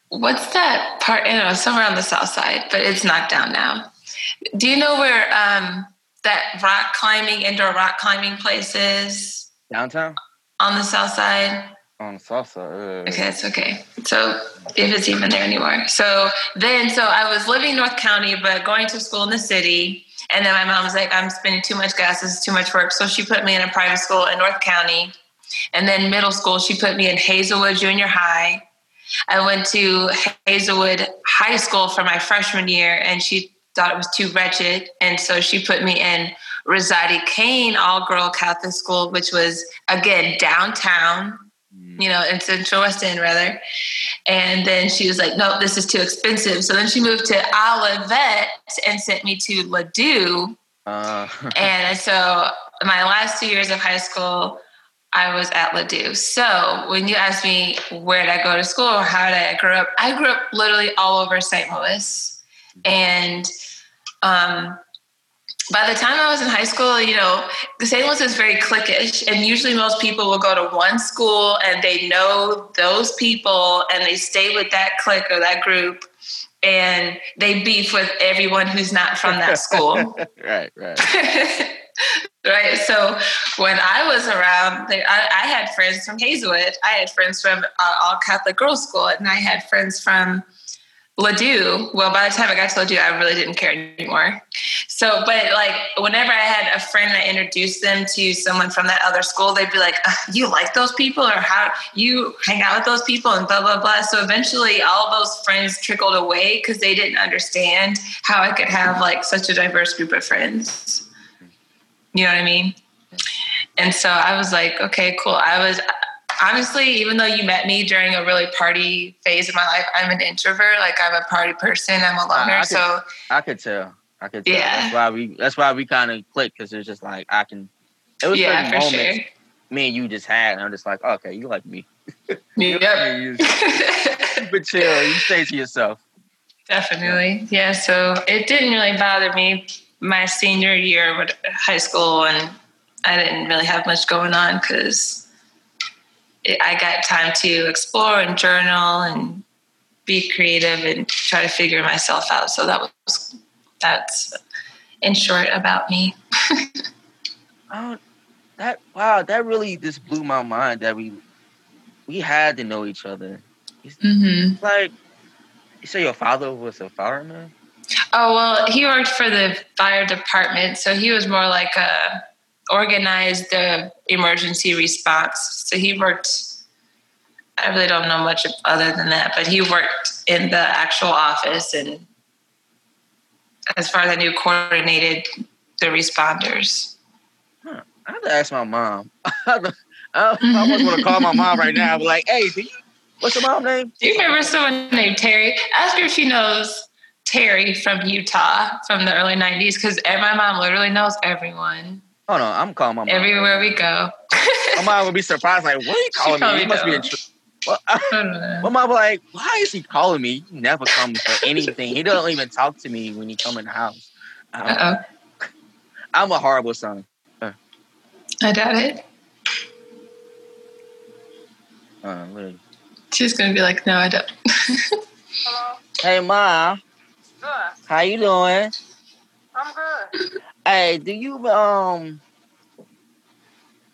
what's that part? You know, somewhere on the south side, but it's knocked down now. Do you know where um, that rock climbing, indoor rock climbing place is Downtown on the south side? on the south side. uh, Okay, it's okay. So if it's even there anymore. So then, so I was living in North County, but going to school in the city. And then my mom was like, I'm spending too much gas. This is too much work. So she put me in a private school in North County. And then middle school, she put me in Hazelwood Junior High. I went to Hazelwood High School for my freshman year, and she thought it was too wretched. And so she put me in Rosati Kain All Girl Catholic School, which was, again, downtown you know, in Central West End rather. And then she was like, nope, this is too expensive. So then she moved to Olivette and sent me to Ladue. Uh, And so my last two years of high school, I was at Ladue. So when you ask me where did I go to school or how did I grow up, I grew up literally all over St. Louis. And um, by the time I was in high school, you know, St. Louis is very cliquish, and usually most people will go to one school and they know those people and they stay with that clique or that group, and they beef with everyone who's not from that school. right, right. right. So when I was around, I, I had friends from Hazelwood. I had friends from uh, all Catholic girls' school, and I had friends from Ladue. Well, by the time I got to Ladue, I really didn't care anymore. So, but like whenever I had a friend I introduced them to someone from that other school, they'd be like, "Uh, "You like those people, or how you hang out with those people?" And blah blah blah. So eventually, all those friends trickled away because they didn't understand how I could have like such a diverse group of friends. You know what I mean? And so I was like, okay, cool. I was honestly, even though you met me during a really party phase of my life, I'm an introvert. Like I'm a party person. I'm a oh, loner. I could- so I could tell. I could tell. Yeah. That's why we. That's why we kind of clicked because it's just like I can. It was yeah, certain for moments sure. me and you just had, and I'm just like, okay, you like me. Yep. You keep it chill. You stay to yourself. Definitely. Yeah. So it didn't really bother me my senior year with high school, and I didn't really have much going on because I got time to explore and journal and be creative and try to figure myself out. So that was that's in short about me. Oh, that wow! That really just blew my mind that we we had to know each other. Mm-hmm. Like, you say your father was a fireman. Oh well, he worked for the fire department, so he was more like a organized the emergency response. So he worked. I really don't know much other than that, but he worked in the actual office, and as far as I knew, coordinated the responders. I have to ask my mom. I, almost want to call my mom right now. Be like, hey, do you, what's your mom's name? Do you remember someone named Terry? Ask her if she knows Terry from Utah from the early '90s, because my mom literally knows everyone Oh no, I'm calling my mom. everywhere we go. My mom would be surprised, like, what are you calling me? probably You must be in. don't. Tr- well, I, I don't know. my mom be like, why is he calling me? He never comes for anything. He doesn't even talk to me when he come in the house. I'm, Uh oh. I'm a horrible son. I doubt it. Uh. She's gonna be like, no, I don't. Hello. Hey, mom, Good. how you doing? I'm good. Hey, do you um,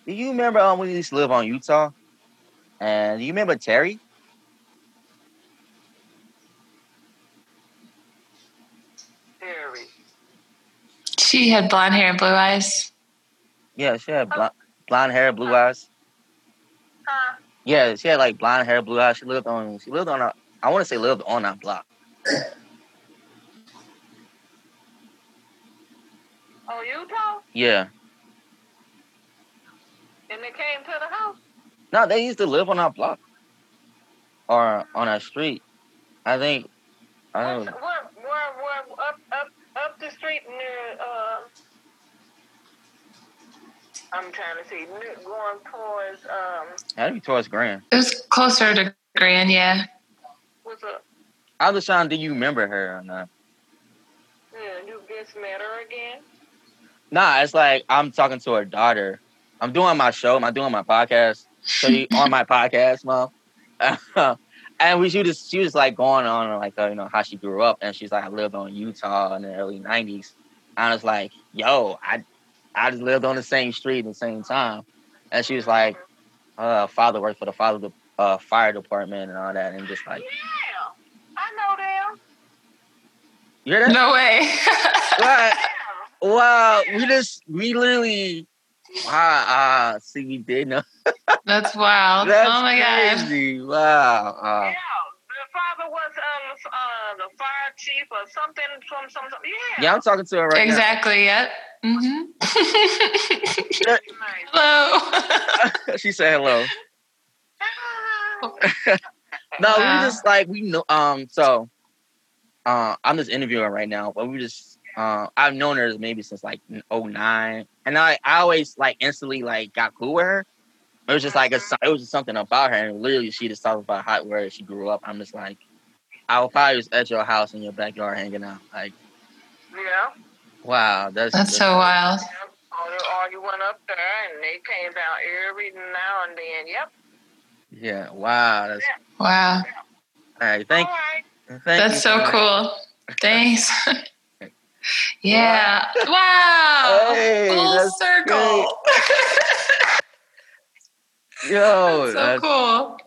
do you remember um when we used to live on Utah? And do you remember Terry? Terry. she had blonde hair and blue eyes. Yeah, she had blonde, blonde hair, blue eyes. Huh? Yeah, she had like blonde hair, blue eyes. She lived on. She lived on a. I want to say lived on that block. Oh, Utah? Yeah. And they came to the house? No, they used to live on our block or on our street. I think. I Where, don't. where, where, where, up, up, up the street near, uh, I'm trying to see. Going towards um, That'd be towards Grand. It was closer to Grand, yeah. what's up? I was just trying. Do you remember her or not? Yeah, you just met her again. Nah, it's like I'm talking to her daughter. I'm doing my show. I'm doing my podcast. So you on my podcast, mom. and we she was she was like going on like uh, you know how she grew up, and she's like I lived on Utah in the early '90s. And I was like, yo, I I just lived on the same street at the same time, and she was like, uh, father worked for the father uh, fire department and all that, and just like Yeah, I know them. you hear that? No way. What? Yeah. Wow, we just we literally wow. Uh, see, we did know. That's wild. That's oh my god. crazy. Wow. Uh, Yeah, the father was um uh, the fire chief or something from some, some yeah. yeah, I'm talking to her right Exactly. Yep. Mm-hmm. Nice. Hello. she said hello. No, Wow. we just like we know. Um, so uh, I'm just interviewing right now, but we just uh, I've known her maybe since like 09. and I I always like instantly like got cool with her. It was just like a, it was just something about her, and literally she just talked about how where she grew up. I'm just like, I will probably just at your house in your backyard hanging out. Like, Yeah. wow, that's That's so wild. Yep. All you, went up there and they came down every now and then. Yep. Yeah, wow. That's Wow. all right. Thank, All right. thank you That's so for that. cool. Thanks. yeah. Wow. Hey, Full circle. Yo, that's so that's, cool.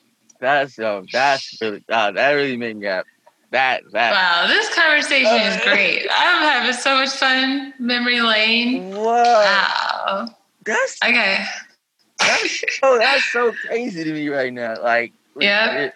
that's yo, that's really uh, that really made me happy. That that Wow, this conversation is great. I'm having so much fun. Memory lane. whoa, Wow. that's Okay. that's oh, that's so crazy to me right now. Like, Yeah. legit.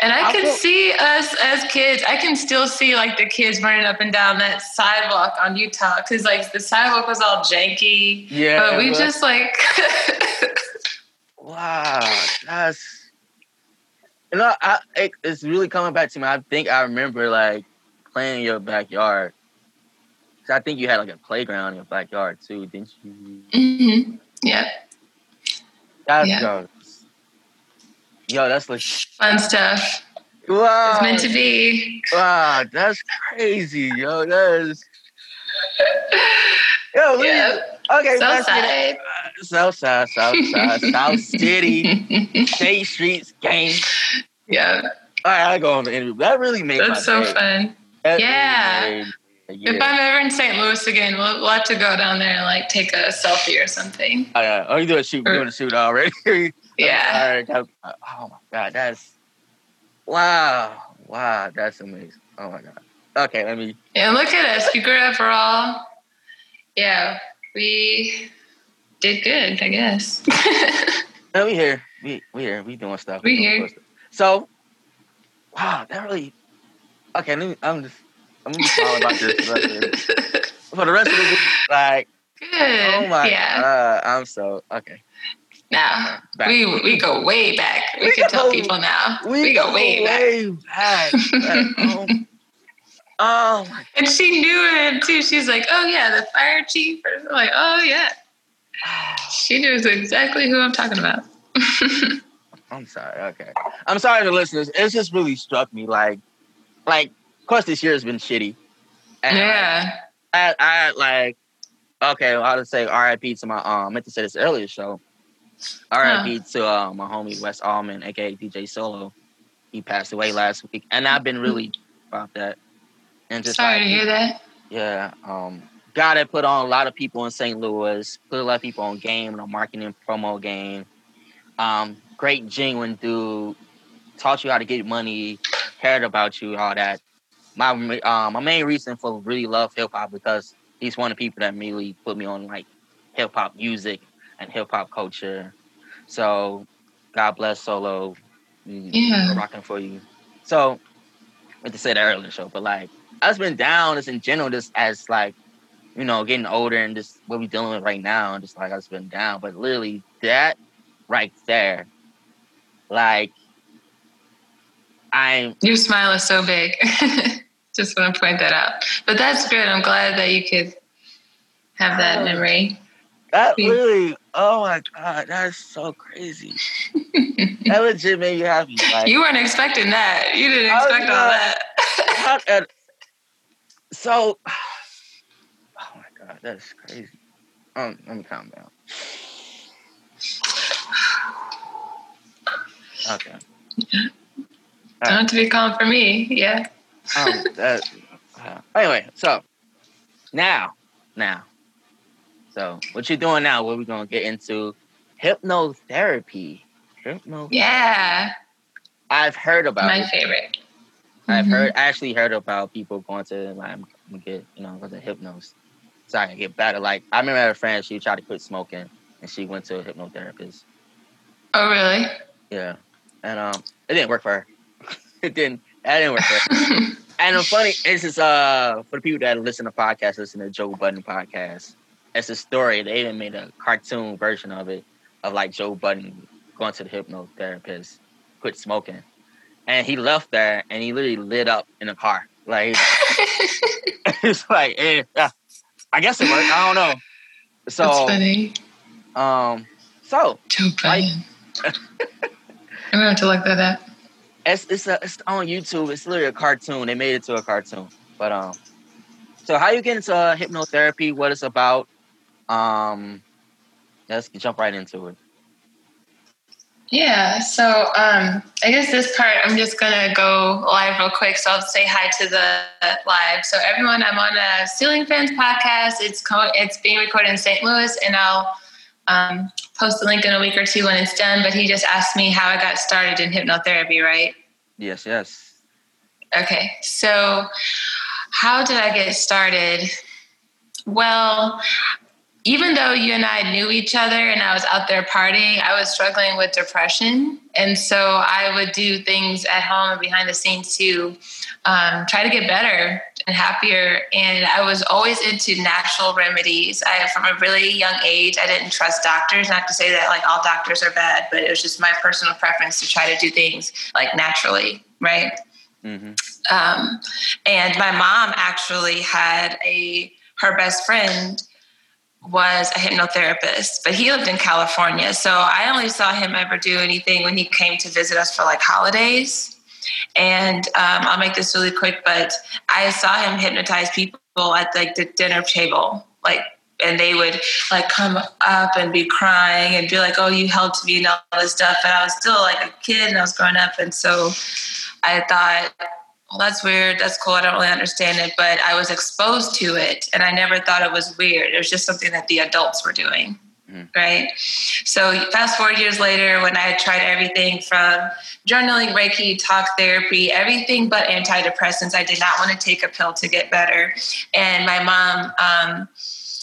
And I I can feel- see us as kids. I can still see like the kids running up and down that sidewalk on Utah because like the sidewalk was all janky. yeah. but we but- just like wow, that's. You know, I, it, it's really coming back to me. I think I remember like playing in your backyard. 'Cause I think you had like a playground in your backyard too, didn't you? Mhm. yeah, That's Yeah. Yo, that's like fun stuff. wow. It's meant to be. Wow, that's crazy, yo. That is. Yo, Yeah. okay, South that's it. side. Uh, South South City, State Streets, gang. yeah, All right, I go on the interview. That really made my that's so day. fun. That really Yeah. made If. I'm ever in St. Louis again, we'll, we'll have to go down there and like take a selfie or something. Oh, yeah. Oh, you doing a shoot? Doing a shoot already? Yeah. All that- uh, Oh my god, that's wow, wow, that's amazing. Oh my god. Okay, let me. And look at us. We grew up for all. Yeah, we did good, I guess. No, we here. We we here. We doing stuff. We doing here. stuff. So, wow, that really. Okay, let me, I'm just. I'm gonna be about this. for the rest of the- For the rest of the week, like, good. oh my yeah. god, I'm so okay. Now Back. we we go way back. We, We can tell people now. We, go, way back. way back. Like, oh, oh my And she knew it too. She's like, "Oh yeah, the fire chief." I'm like, "Oh yeah." She knows exactly who I'm talking about. I'm sorry. Okay, I'm sorry to listeners. It's just really struck me. Like, like, of course, this year has been shitty. And, yeah. I, I like. Okay, well, I'll just say R.I.P. to my um. I meant to say this earlier show. R.I.P. to uh, my homie Wes Allman, aka DJ Solo. He passed away last week, and I've been really about that. And just Sorry like, to hear that. Yeah. Um, guy that put on a lot of people in St. Louis, put a lot of people on game, on a marketing promo game. Um, great, genuine dude. Taught you how to get money, cared about you, all that. My uh, my main reason for really love hip hop because he's one of the people that really put me on like hip hop music and hip hop culture. So, God bless Solo. Mm, Yeah. rocking for you. So, I meant to say that earlier in the show, but like I've been down just in general, just as like, you know, getting older and just what we dealing with right now, and just like I've been down. But literally that right there, like I'm Your smile is so big. Just want to point that out. But that's good. I'm glad that you could have that Oh. memory. That really, oh my god, that's so crazy. that legit made you happy. Like, You weren't expecting that. You didn't expect all that. and- so, oh my god, that's crazy. Um, let me calm down. Okay. Don't have to be calm for me. Yeah. Um, that, uh, anyway, so now, now, so what you doing now? What we gonna get into? Hypnotherapy. Hypno. Yeah. I've heard about. My it. favorite. I've Mhm. heard. Actually heard about people going to like I'm gonna get you know go to hypnos. So I can get better. Like I remember I had a friend. She tried to quit smoking, and she went to a hypnotherapist. Oh, really? Yeah, and um, it didn't work for her. it didn't. That didn't work for her. And the funny this is uh for the people that listen to podcasts, listen to Joe Budden podcast. It's a story. They even made a cartoon version of it of like Joe Budden going to the hypnotherapist, quit smoking, and he left there and he literally lit up in the car. Like it's like eh, yeah, I guess it worked. I don't know. That's So funny. um so Joe like- Budden. I'm gonna have to look that up. it's it's a, it's on YouTube. It's literally a cartoon. They made it to a cartoon. But um, so how you get into uh, hypnotherapy? What it's about? Um, let's jump right into it. Yeah, so um, I guess this part I'm just gonna go live real quick. So I'll say hi to the live. So everyone, I'm on a Ceiling Fans podcast. It's co- it's being recorded in St. Louis, and I'll um, post the link in a week or two when it's done. But he just asked me how I got started in hypnotherapy, right? Yes, yes. Okay, so how did I get started? Well, even though you and I knew each other and I was out there partying, I was struggling with depression. And so I would do things at home and behind the scenes to um, try to get better and happier. And I was always into natural remedies. I, from a really young age, I didn't trust doctors. Not to say that like all doctors are bad, but it was just my personal preference to try to do things like naturally, right? hmm um, and my mom actually had a her best friend was a hypnotherapist but he lived in california. So i only saw him ever do anything when he came to visit us for like holidays. And um, i'll make this really quick but i saw him hypnotize people at like the dinner table like and they would like come up and be crying and be like oh you helped me and all this stuff. And i was still like a kid and i was growing up. And so I thought, that's weird. That's cool. I don't really understand it, but I was exposed to it and I never thought it was weird. It was just something that the adults were doing. Mhm. Right. So, fast forward years later, when I had tried everything from journaling, Reiki, talk therapy, everything but antidepressants, I did not want to take a pill to get better. And my mom, um,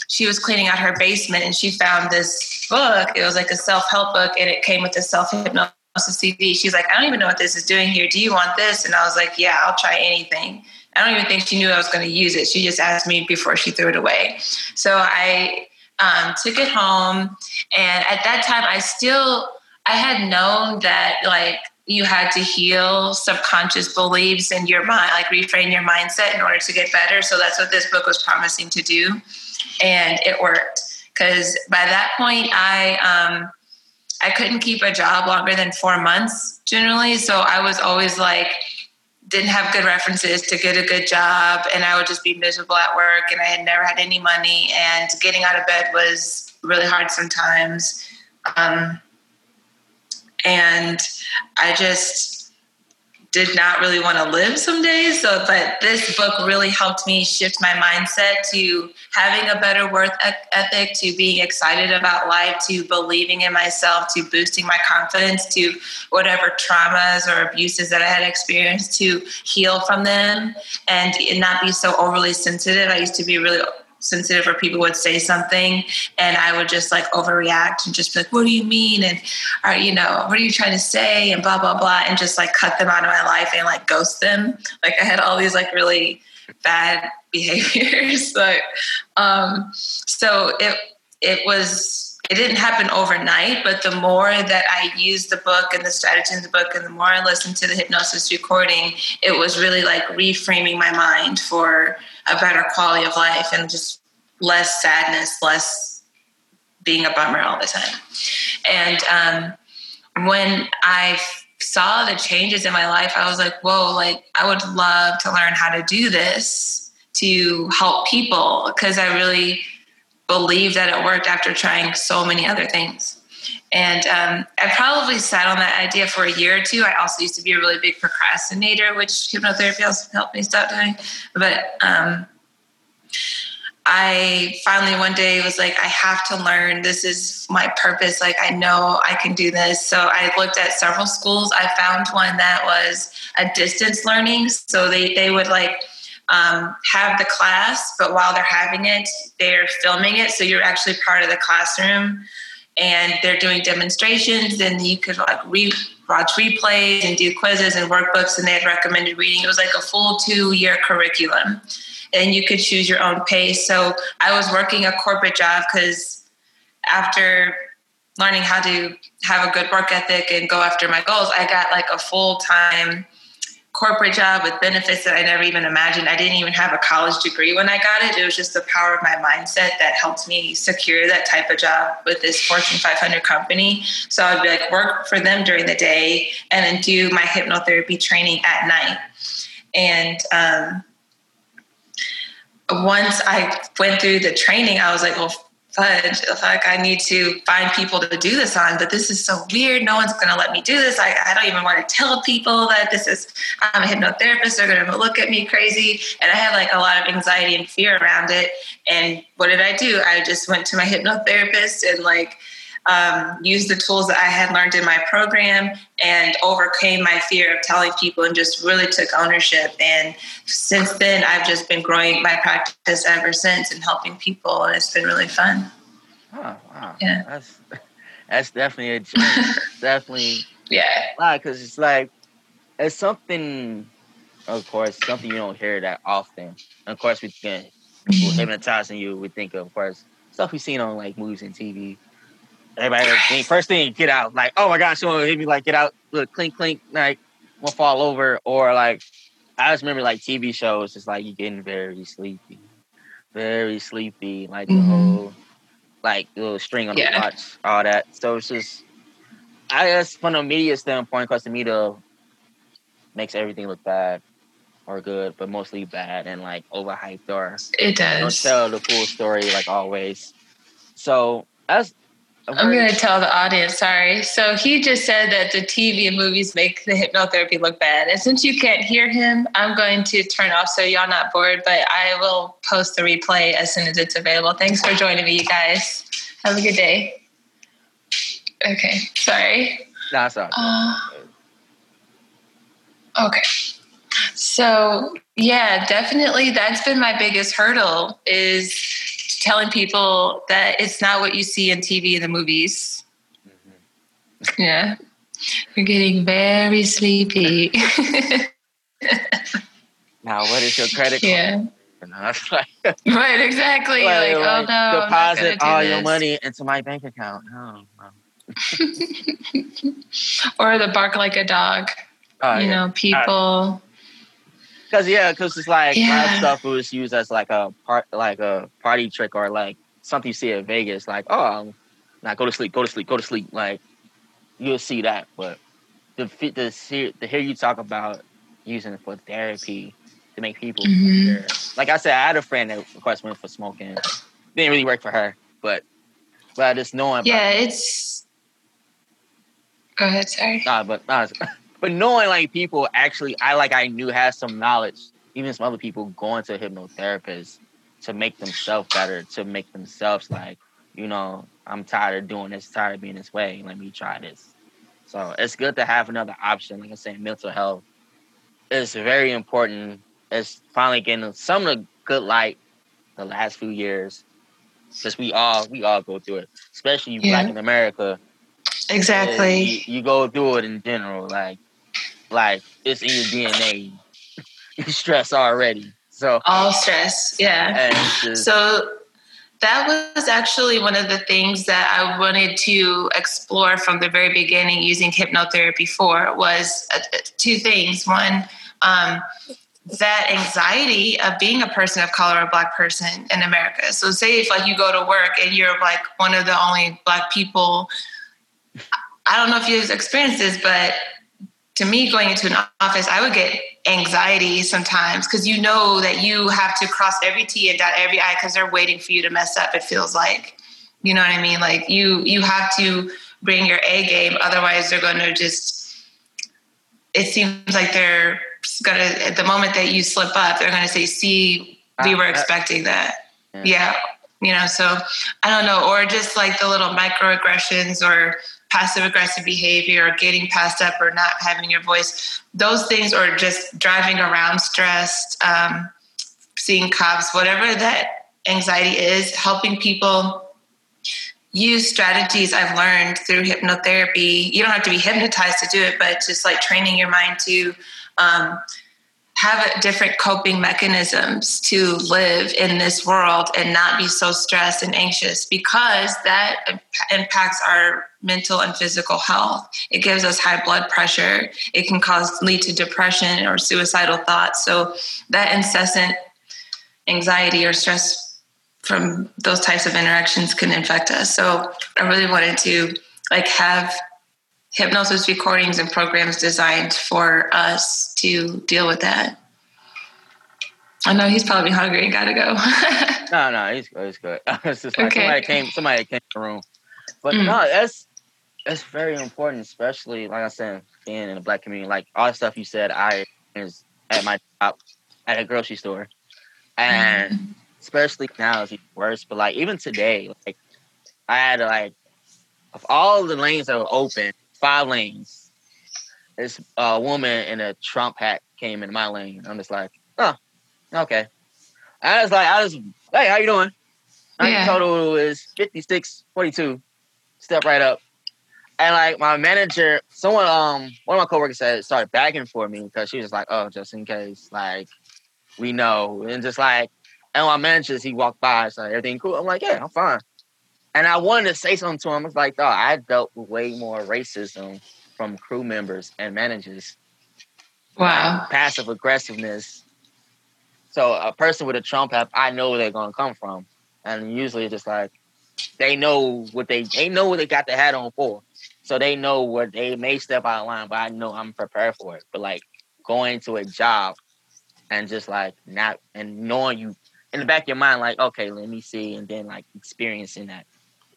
she was cleaning out her basement and she found this book. It was like a self help book and it came with a self hypnosis CD. She's like, I don't even know what this is doing here. Do you want this? And I was like, Yeah, I'll try anything. I don't even think she knew I was going to use it. She just asked me before she threw it away. So I um, took it home, and at that time, I still I had known that like you had to heal subconscious beliefs in your mind, like reframe your mindset in order to get better. So that's what this book was promising to do, and it worked. Because by that point, I um, I couldn't keep a job longer than four months generally. So I was always like, didn't have good references to get a good job. And I would just be miserable at work. And I had never had any money. And getting out of bed was really hard sometimes. Um, and I just did not really want to live some days. So, but this book really helped me shift my mindset to having a better work ethic, to being excited about life, to believing in myself, to boosting my confidence, to whatever traumas or abuses that I had experienced, to heal from them and not be so overly sensitive. I used to be really sensitive where people would say something and I would just like overreact and just be like, what do you mean? And, are you know, what are you trying to say? And blah, blah, blah. And just like cut them out of my life and like ghost them. Like I had all these like really bad behaviors. but, um, so it, it was, it didn't happen overnight, but the more that I used the book and the strategy in the book, and the more I listened to the hypnosis recording, it was really like reframing my mind for a better quality of life and just less sadness, less being a bummer all the time. And um, when I saw the changes in my life, I was like, whoa, like I would love to learn how to do this to help people because I really believe that it worked after trying so many other things. And um, I probably sat on that idea for a year or two. I also used to be a really big procrastinator, which hypnotherapy also helped me stop doing. But um, I finally one day was like, I have to learn. This is my purpose. Like, I know I can do this. So I looked at several schools. I found one that was a distance learning. So they, they would like um, have the class, but while they're having it, they're filming it. So you're actually part of the classroom and they're doing demonstrations. And you could like re- watch replays and do quizzes and workbooks. And they had recommended reading. It was like a full two year curriculum and you could choose your own pace. So I was working a corporate job because after learning how to have a good work ethic and go after my goals, I got like a full time corporate job with benefits that I never even imagined. I didn't even have a college degree when I got it. It was just the power of my mindset that helped me secure that type of job with this Fortune 500 company. So I'd be like work for them during the day and then do my hypnotherapy training at night. And um, once I went through the training, I was like, well, fudge, like I need to find people to do this on, but this is so weird. No one's going to let me do this. I, I don't even want to tell people that this is, I'm a hypnotherapist. They're going to look at me crazy. And I had like a lot of anxiety and fear around it. And what did I do? I just went to my hypnotherapist and like, um, used the tools that I had learned in my program and overcame my fear of telling people and just really took ownership. And since then, I've just been growing my practice ever since and helping people, and it's been really fun. Oh wow! Yeah. that's that's definitely a definitely, Yeah. Because it's like it's something. Of course, something you don't hear that often. Of course, we can, people hypnotizing you. We think of, of course, stuff we've seen on like movies and TV. Everybody, first thing, get out. Like, oh my gosh, someone hit me. Like, get out. Look, clink, clink. Like, won't fall over. Or like, I just remember like TV shows. It's like you getting very sleepy, very sleepy. Like the Mhm. whole, like little string on Yeah. the watch, all that. So it's just, I guess from a media standpoint, because the media makes everything look bad or good, but mostly bad and like overhyped or It does. don't tell the full story like always. So that's. I'm going to tell the audience, sorry. So he just said that the TV and movies make the hypnotherapy look bad. And since you can't hear him, I'm going to turn off so y'all not bored, but I will post the replay as soon as it's available. Thanks for joining me, you guys. Have a good day. Okay, sorry. That's all. Uh, okay. So, yeah, definitely that's been my biggest hurdle is telling people that it's not what you see in TV and the movies. Mm-hmm. Yeah. You're getting very sleepy. Now, what is your credit card? yeah. And I was like, Right, exactly. like, Like, oh no. I'm not gonna deposit all your this. money into my bank account. Oh, no. or the bark like a dog. Oh, you yeah. know, people. Cause yeah, cause it's like lot of stuff was used as like a part, like a party trick or like something you see at Vegas. Like, oh, um, now go to sleep, go to sleep, go to sleep. Like you'll see that, but the the to hear you talk about using it for therapy to make people Mhm. Like I said, I had a friend that of course went for smoking. Didn't really work for her, but but just knowing, Yeah, it's. Go ahead, sorry. Nah, but nah, but knowing like people actually, I like I knew had some knowledge. Even some other people going to hypnotherapists to make themselves better, to make themselves like, you know, I'm tired of doing this, tired of being this way. Let me try this. So it's good to have another option. Like I said, mental health is very important. It's finally getting some of the good light the last few years. Because we all we all go through it, especially you black in America Exactly. you, you go through it in general, like like it's in your DNA. you stress already. So All stress. Yeah. just, So that was actually one of the things that I wanted to explore from the very beginning using hypnotherapy for was uh, two things. One, um, that anxiety of being a person of color or black person in America. So say if like you go to work and you're like one of the only black people. I don't know if you've experienced this, but to me, going into an office, I would get anxiety sometimes because you know that you have to cross every T and dot every I because they're waiting for you to mess up. It feels like, you know what I mean? Like you you have to bring your A game, otherwise they're going to just. It seems like they're gonna at the moment that you slip up, they're gonna say, "See, we ah, were expecting that." Yeah. Yeah, you know. So I don't know, or just like the little microaggressions or passive aggressive behavior or getting passed up or not having your voice those things or just driving around stressed um, seeing cops whatever that anxiety is helping people use strategies i've learned through hypnotherapy. You don't have to be hypnotized to do it but just like training your mind to um, have different coping mechanisms to live in this world and not be so stressed and anxious because that imp- impacts our mental and physical health. It gives us high blood pressure. It can cause lead to depression or suicidal thoughts. So that incessant anxiety or stress from those types of interactions can infect us. So i really wanted to like have hypnosis recordings and programs designed for us to deal with that. I know he's probably hungry and gotta go. No, no, he's good. He's good. it's just like Okay. somebody came, somebody came to the room. But Mm. no, that's that's very important, especially like I said, being in the black community. Like all the stuff you said, I is at my job at a grocery store, and especially now it's even worse. But like even today, like I had to like of all the lanes that were open, five lanes. This uh, woman in a Trump hat came in my lane. I'm just like, oh, okay. I was like, I was, hey, how you doing? My Yeah. total is 56, 42. Step right up. And like my manager, someone, um, one of my coworkers said started begging for me because she was like, oh, just in case, like, we know. And just like, and my manager, he walked by, so everything cool. I'm like, yeah, I'm fine. And I wanted to say something to him. It's like, dog, I dealt with way more racism from crew members and managers wow. passive aggressiveness. So a person with a Trump app, I know where they're gonna come from, and usually it's just like they know what they they know what they got the hat on for. So they know what they may step out of line, but I know I'm prepared for it. But like going to a job and just like not and knowing you in the back of your mind, like okay, let me see, and then like experiencing that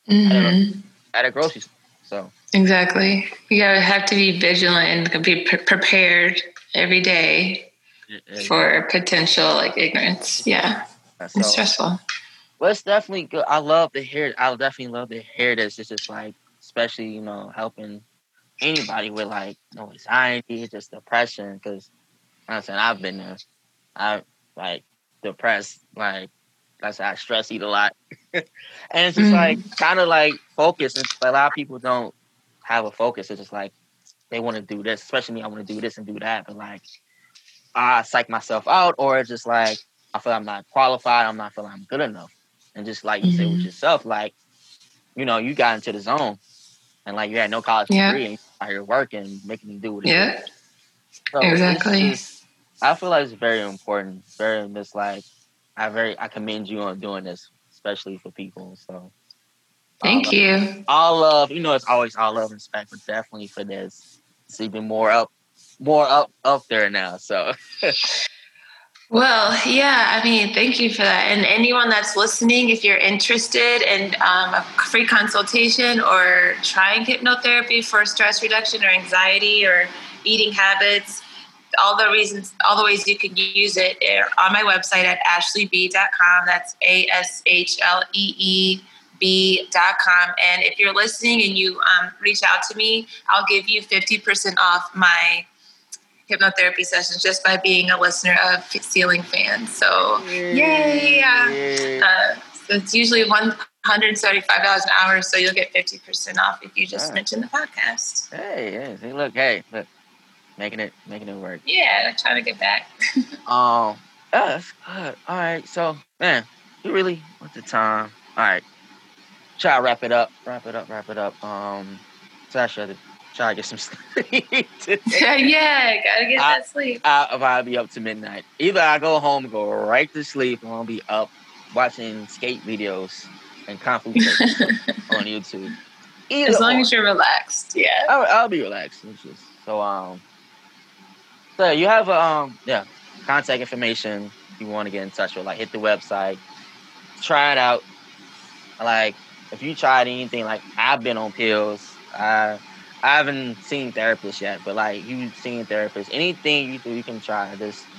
Mhm. at a grocery store. So Exactly. You gotta have to be vigilant and be pre- prepared every day it- for potential like ignorance. Yeah, so- it's stressful. Well, it's definitely good. I love to hear. I definitely love to hear this. It's just like, especially you know, helping anybody with like you know, anxiety, just depression. Because I'm saying I've been there. I like depressed. Like like I I stress eat a lot, and it's just Mhm. like kind of like focus. And a lot of people don't have a focus. It's just like they want to do this, especially me. I want to do this and do that, but like I psych myself out, or it's just like I feel I'm not qualified. I'm not feeling I'm good enough. And just like you said with Mhm. yourself, like, you know, you got into the zone and like you had no college Yeah. degree and out here working, making you do what it Yeah. So exactly. just- I feel like it's very important. Very just like I very I commend you on doing this, especially for people. So thank all, you. All love, you know, it's always all love and respect, but definitely for this, it's even more up, more up up there now. So Well, yeah, I mean, thank you for that. And anyone that's listening, if you're interested in um, a free consultation or trying hypnotherapy for stress reduction or anxiety or eating habits, all the reasons, all the ways you can use it are on my website at ashleeb.com. That's A S H L E E B.com. And if you're listening and you um, reach out to me, I'll give you 50% off my hypnotherapy sessions just by being a listener of Ceiling Fans. So, yay! Uh, so it's usually one hundred seventy-five dollars an hour, so you'll get fifty percent off if you just Alright. mention the podcast. Hey, hey, look, hey, look, making it, making it work. Yeah, I'm trying to get back. Um, that's good. All right, so man, you really want the time? All right, try to wrap it up, wrap it up, wrap it up. Um, Sasha, to try to get some sleep. yeah, gotta get I- that sleep. I, if I'll be up to midnight. Either I go home and go right to sleep, or I'll be up watching skate videos and kung fu on YouTube. Either as long or. as you're relaxed. Yeah. I'll, I'll be relaxed. So um, so you have um yeah contact information. You want to get in touch with, like hit the website, try it out. Like if you tried anything, like I've been on pills. I I haven't seen therapists yet, but like you've seen therapists. Anything you do, you can try. Just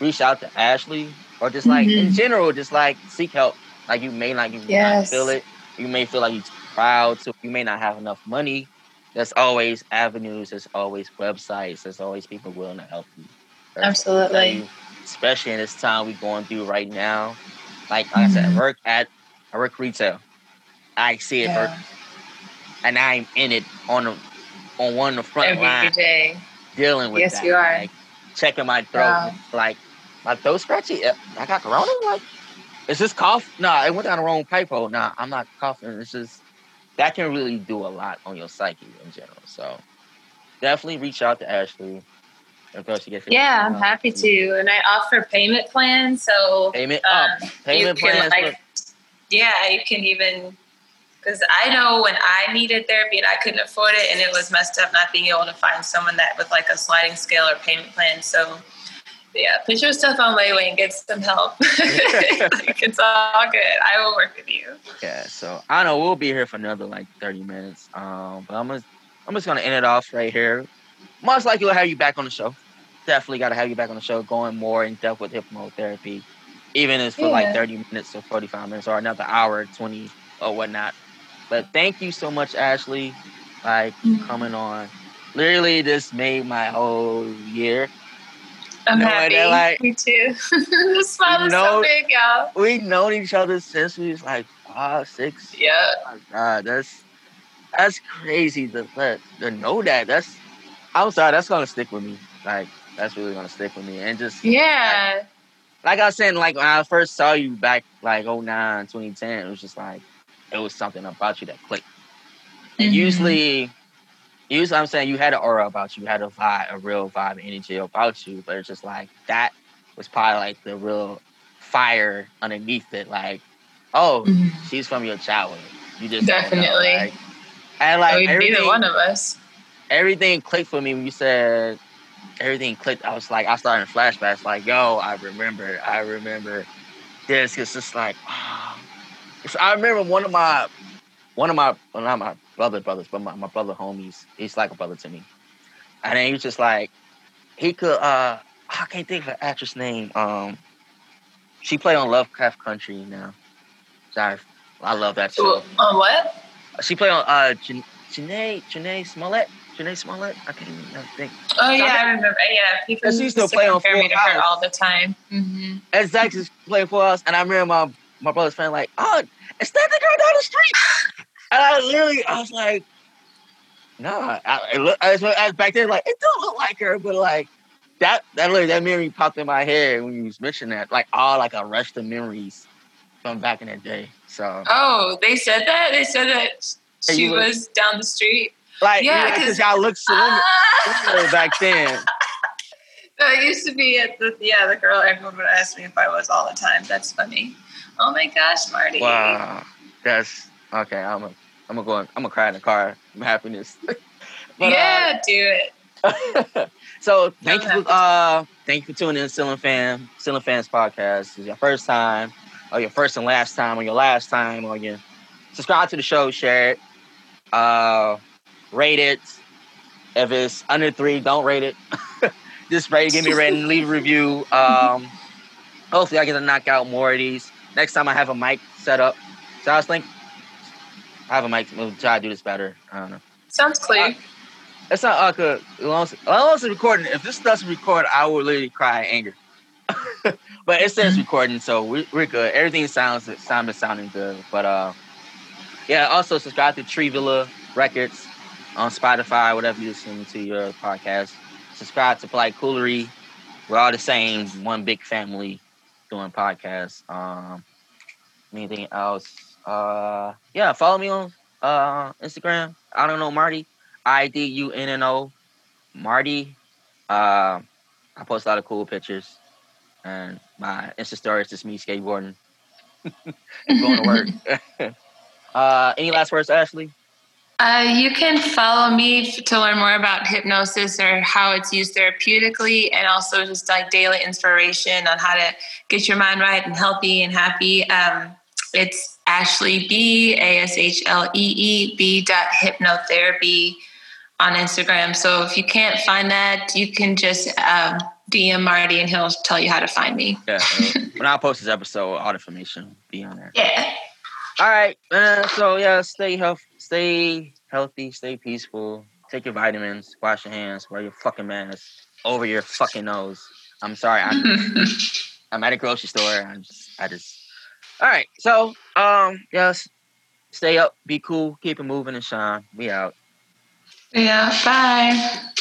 reach out to Ashlee, or just like in Mhm. general, just like seek help. Like you may not, you may not feel it. You may feel like you're proud to. You may not have enough money. There's always avenues. There's always websites. There's always people willing to help you. That's- Absolutely. Especially in this time we're going through right now. Like, like I said, I Mhm. work at I work retail. I see it Yeah. and I'm in it on the on one of the front Every line day. dealing with Yes, that. you are. Like, checking my throat, Wow. like my throat scratchy. Uh, I got corona. Like, is this cough? Nah, it went down the wrong pipe hole. Nah, I'm not coughing. It's just that can really do a lot on your psyche in general. So definitely reach out to Ashlee. Of course, you get Yeah, I'm happy to. And I offer payment plans. So Payment um, up. Payment plans. like, yeah, you can even because I know when I needed therapy and I couldn't afford it, and it was messed up not being able to find someone that with like a sliding scale or payment plan. So yeah, put your stuff on Layway and get some help. like, it's all good. I will work with you. Yeah, so I know we'll be here for another like 30 minutes. Um, but I'm gonna, I'm just gonna end it off right here. Most likely we'll have you back on the show. Definitely gotta have you back on the show, going more in depth with hypnotherapy. Even if it's for like 30 minutes or 45 minutes or another hour, 20 or whatnot. But thank you so much, Ashlee, like Mhm. coming on. Literally, this made my whole year. I'm No, happy. like- Me too. the smile is No. so big, y'all. We've known each other since we was like five, six, Yeah. my God, that's that's crazy to let to know that. That's I'm sorry, that's gonna stick with me. Like that's really gonna stick with me. And just Yeah. like I was saying, like when I first saw you back like 09, 2010, it was just like it was something about you that clicked. And Mhm. usually usually I'm saying you had an aura about you, you had a vibe, a real vibe energy about you, but it's just like that was probably like the real fire underneath it. Like, oh, Mhm. she's from your childhood. You just Definitely. like- and like neither one of us. everything clicked for me when you said everything clicked. I was like, I started in flashbacks. Like, yo, I remember, I remember this. It's just like. So I remember one of my, one of my, well, not my brother brothers, but my, my brother homies. He's like a brother to me. And then he was just like, he could. uh I can't think of an actress name. Um, she played on Lovecraft Country now. Sorry, I love that show. On what? She played on uh Jan- Janae Janae Smollett. Janae Smollett. I can't even think. Oh yeah, I remember. Yeah, people used used to to play on me to her all the time. hmm Exactly, is playing for us, and I remember my my brother's friend like, oh, is that the girl down the street? And I literally, I was like, nah. I, it look, I was, I was back then like, it don't look like her, but like that that literally that memory popped in my head when you was mentioning that, like all like a rush of memories from back in the day. So Oh, they said that. They said that she look- was down the street. like, Yeah, yeah, 'cause- because y'all look similar Ah! back then. I used to be at the yeah the girl. Everyone would ask me if I was all the time. That's funny. Oh my gosh, Marty. Wow, that's okay. I'm gonna I'm gonna go. I'm gonna cry in the car from happiness. But, uh, yeah, do it. so thank you, for, uh, thank you for tuning in, to Ceiling Fan, Ceiling Fans podcast. This is your first time, or your first and last time, or your last time, or your subscribe to the show, share it, uh, rate it. If it's under three, don't rate it. Just rate give me a rating, leave a review. Um, hopefully, I get to knock out more of these. Next time, I have a mic set up. So I was thinking, I have a mic. We'll try to do this better. I don't know. Sounds clear. It's not like a as long as, as long as it's recording. If this doesn't record, I will literally cry in anger. but it says recording, so we, we're good. Everything sounds sound is sounding good. But uh, yeah. Also subscribe to Tree Villa Records on Spotify, whatever you listen to your podcast. Subscribe to Polite Coolery. We're all the same, one big family doing podcasts. Um, anything else? Uh, yeah. Follow me on uh Instagram. I don't know Marty. I D U N N O Marty. Uh, I post a lot of cool pictures, and my Insta story is just me skateboarding, going to work. uh, any last words, Ashlee? Uh, you can follow me to learn more about hypnosis or how it's used therapeutically, and also just like daily inspiration on how to get your mind right and healthy and happy. Um, it's Ashlee B A S H L E E B dot hypnotherapy on Instagram. So if you can't find that, you can just um, DM Marty and he'll tell you how to find me. Yeah. uh, when I post this episode, all the information will be on there. Yeah. All right, man. So yeah, stay health, stay healthy, stay peaceful. Take your vitamins, wash your hands, wear your fucking mask over your fucking nose. I'm sorry, I'm I'm at a grocery store. I just I just all right. So um yes, stay up, be cool, keep it moving and shine. We out. yeah. Bye.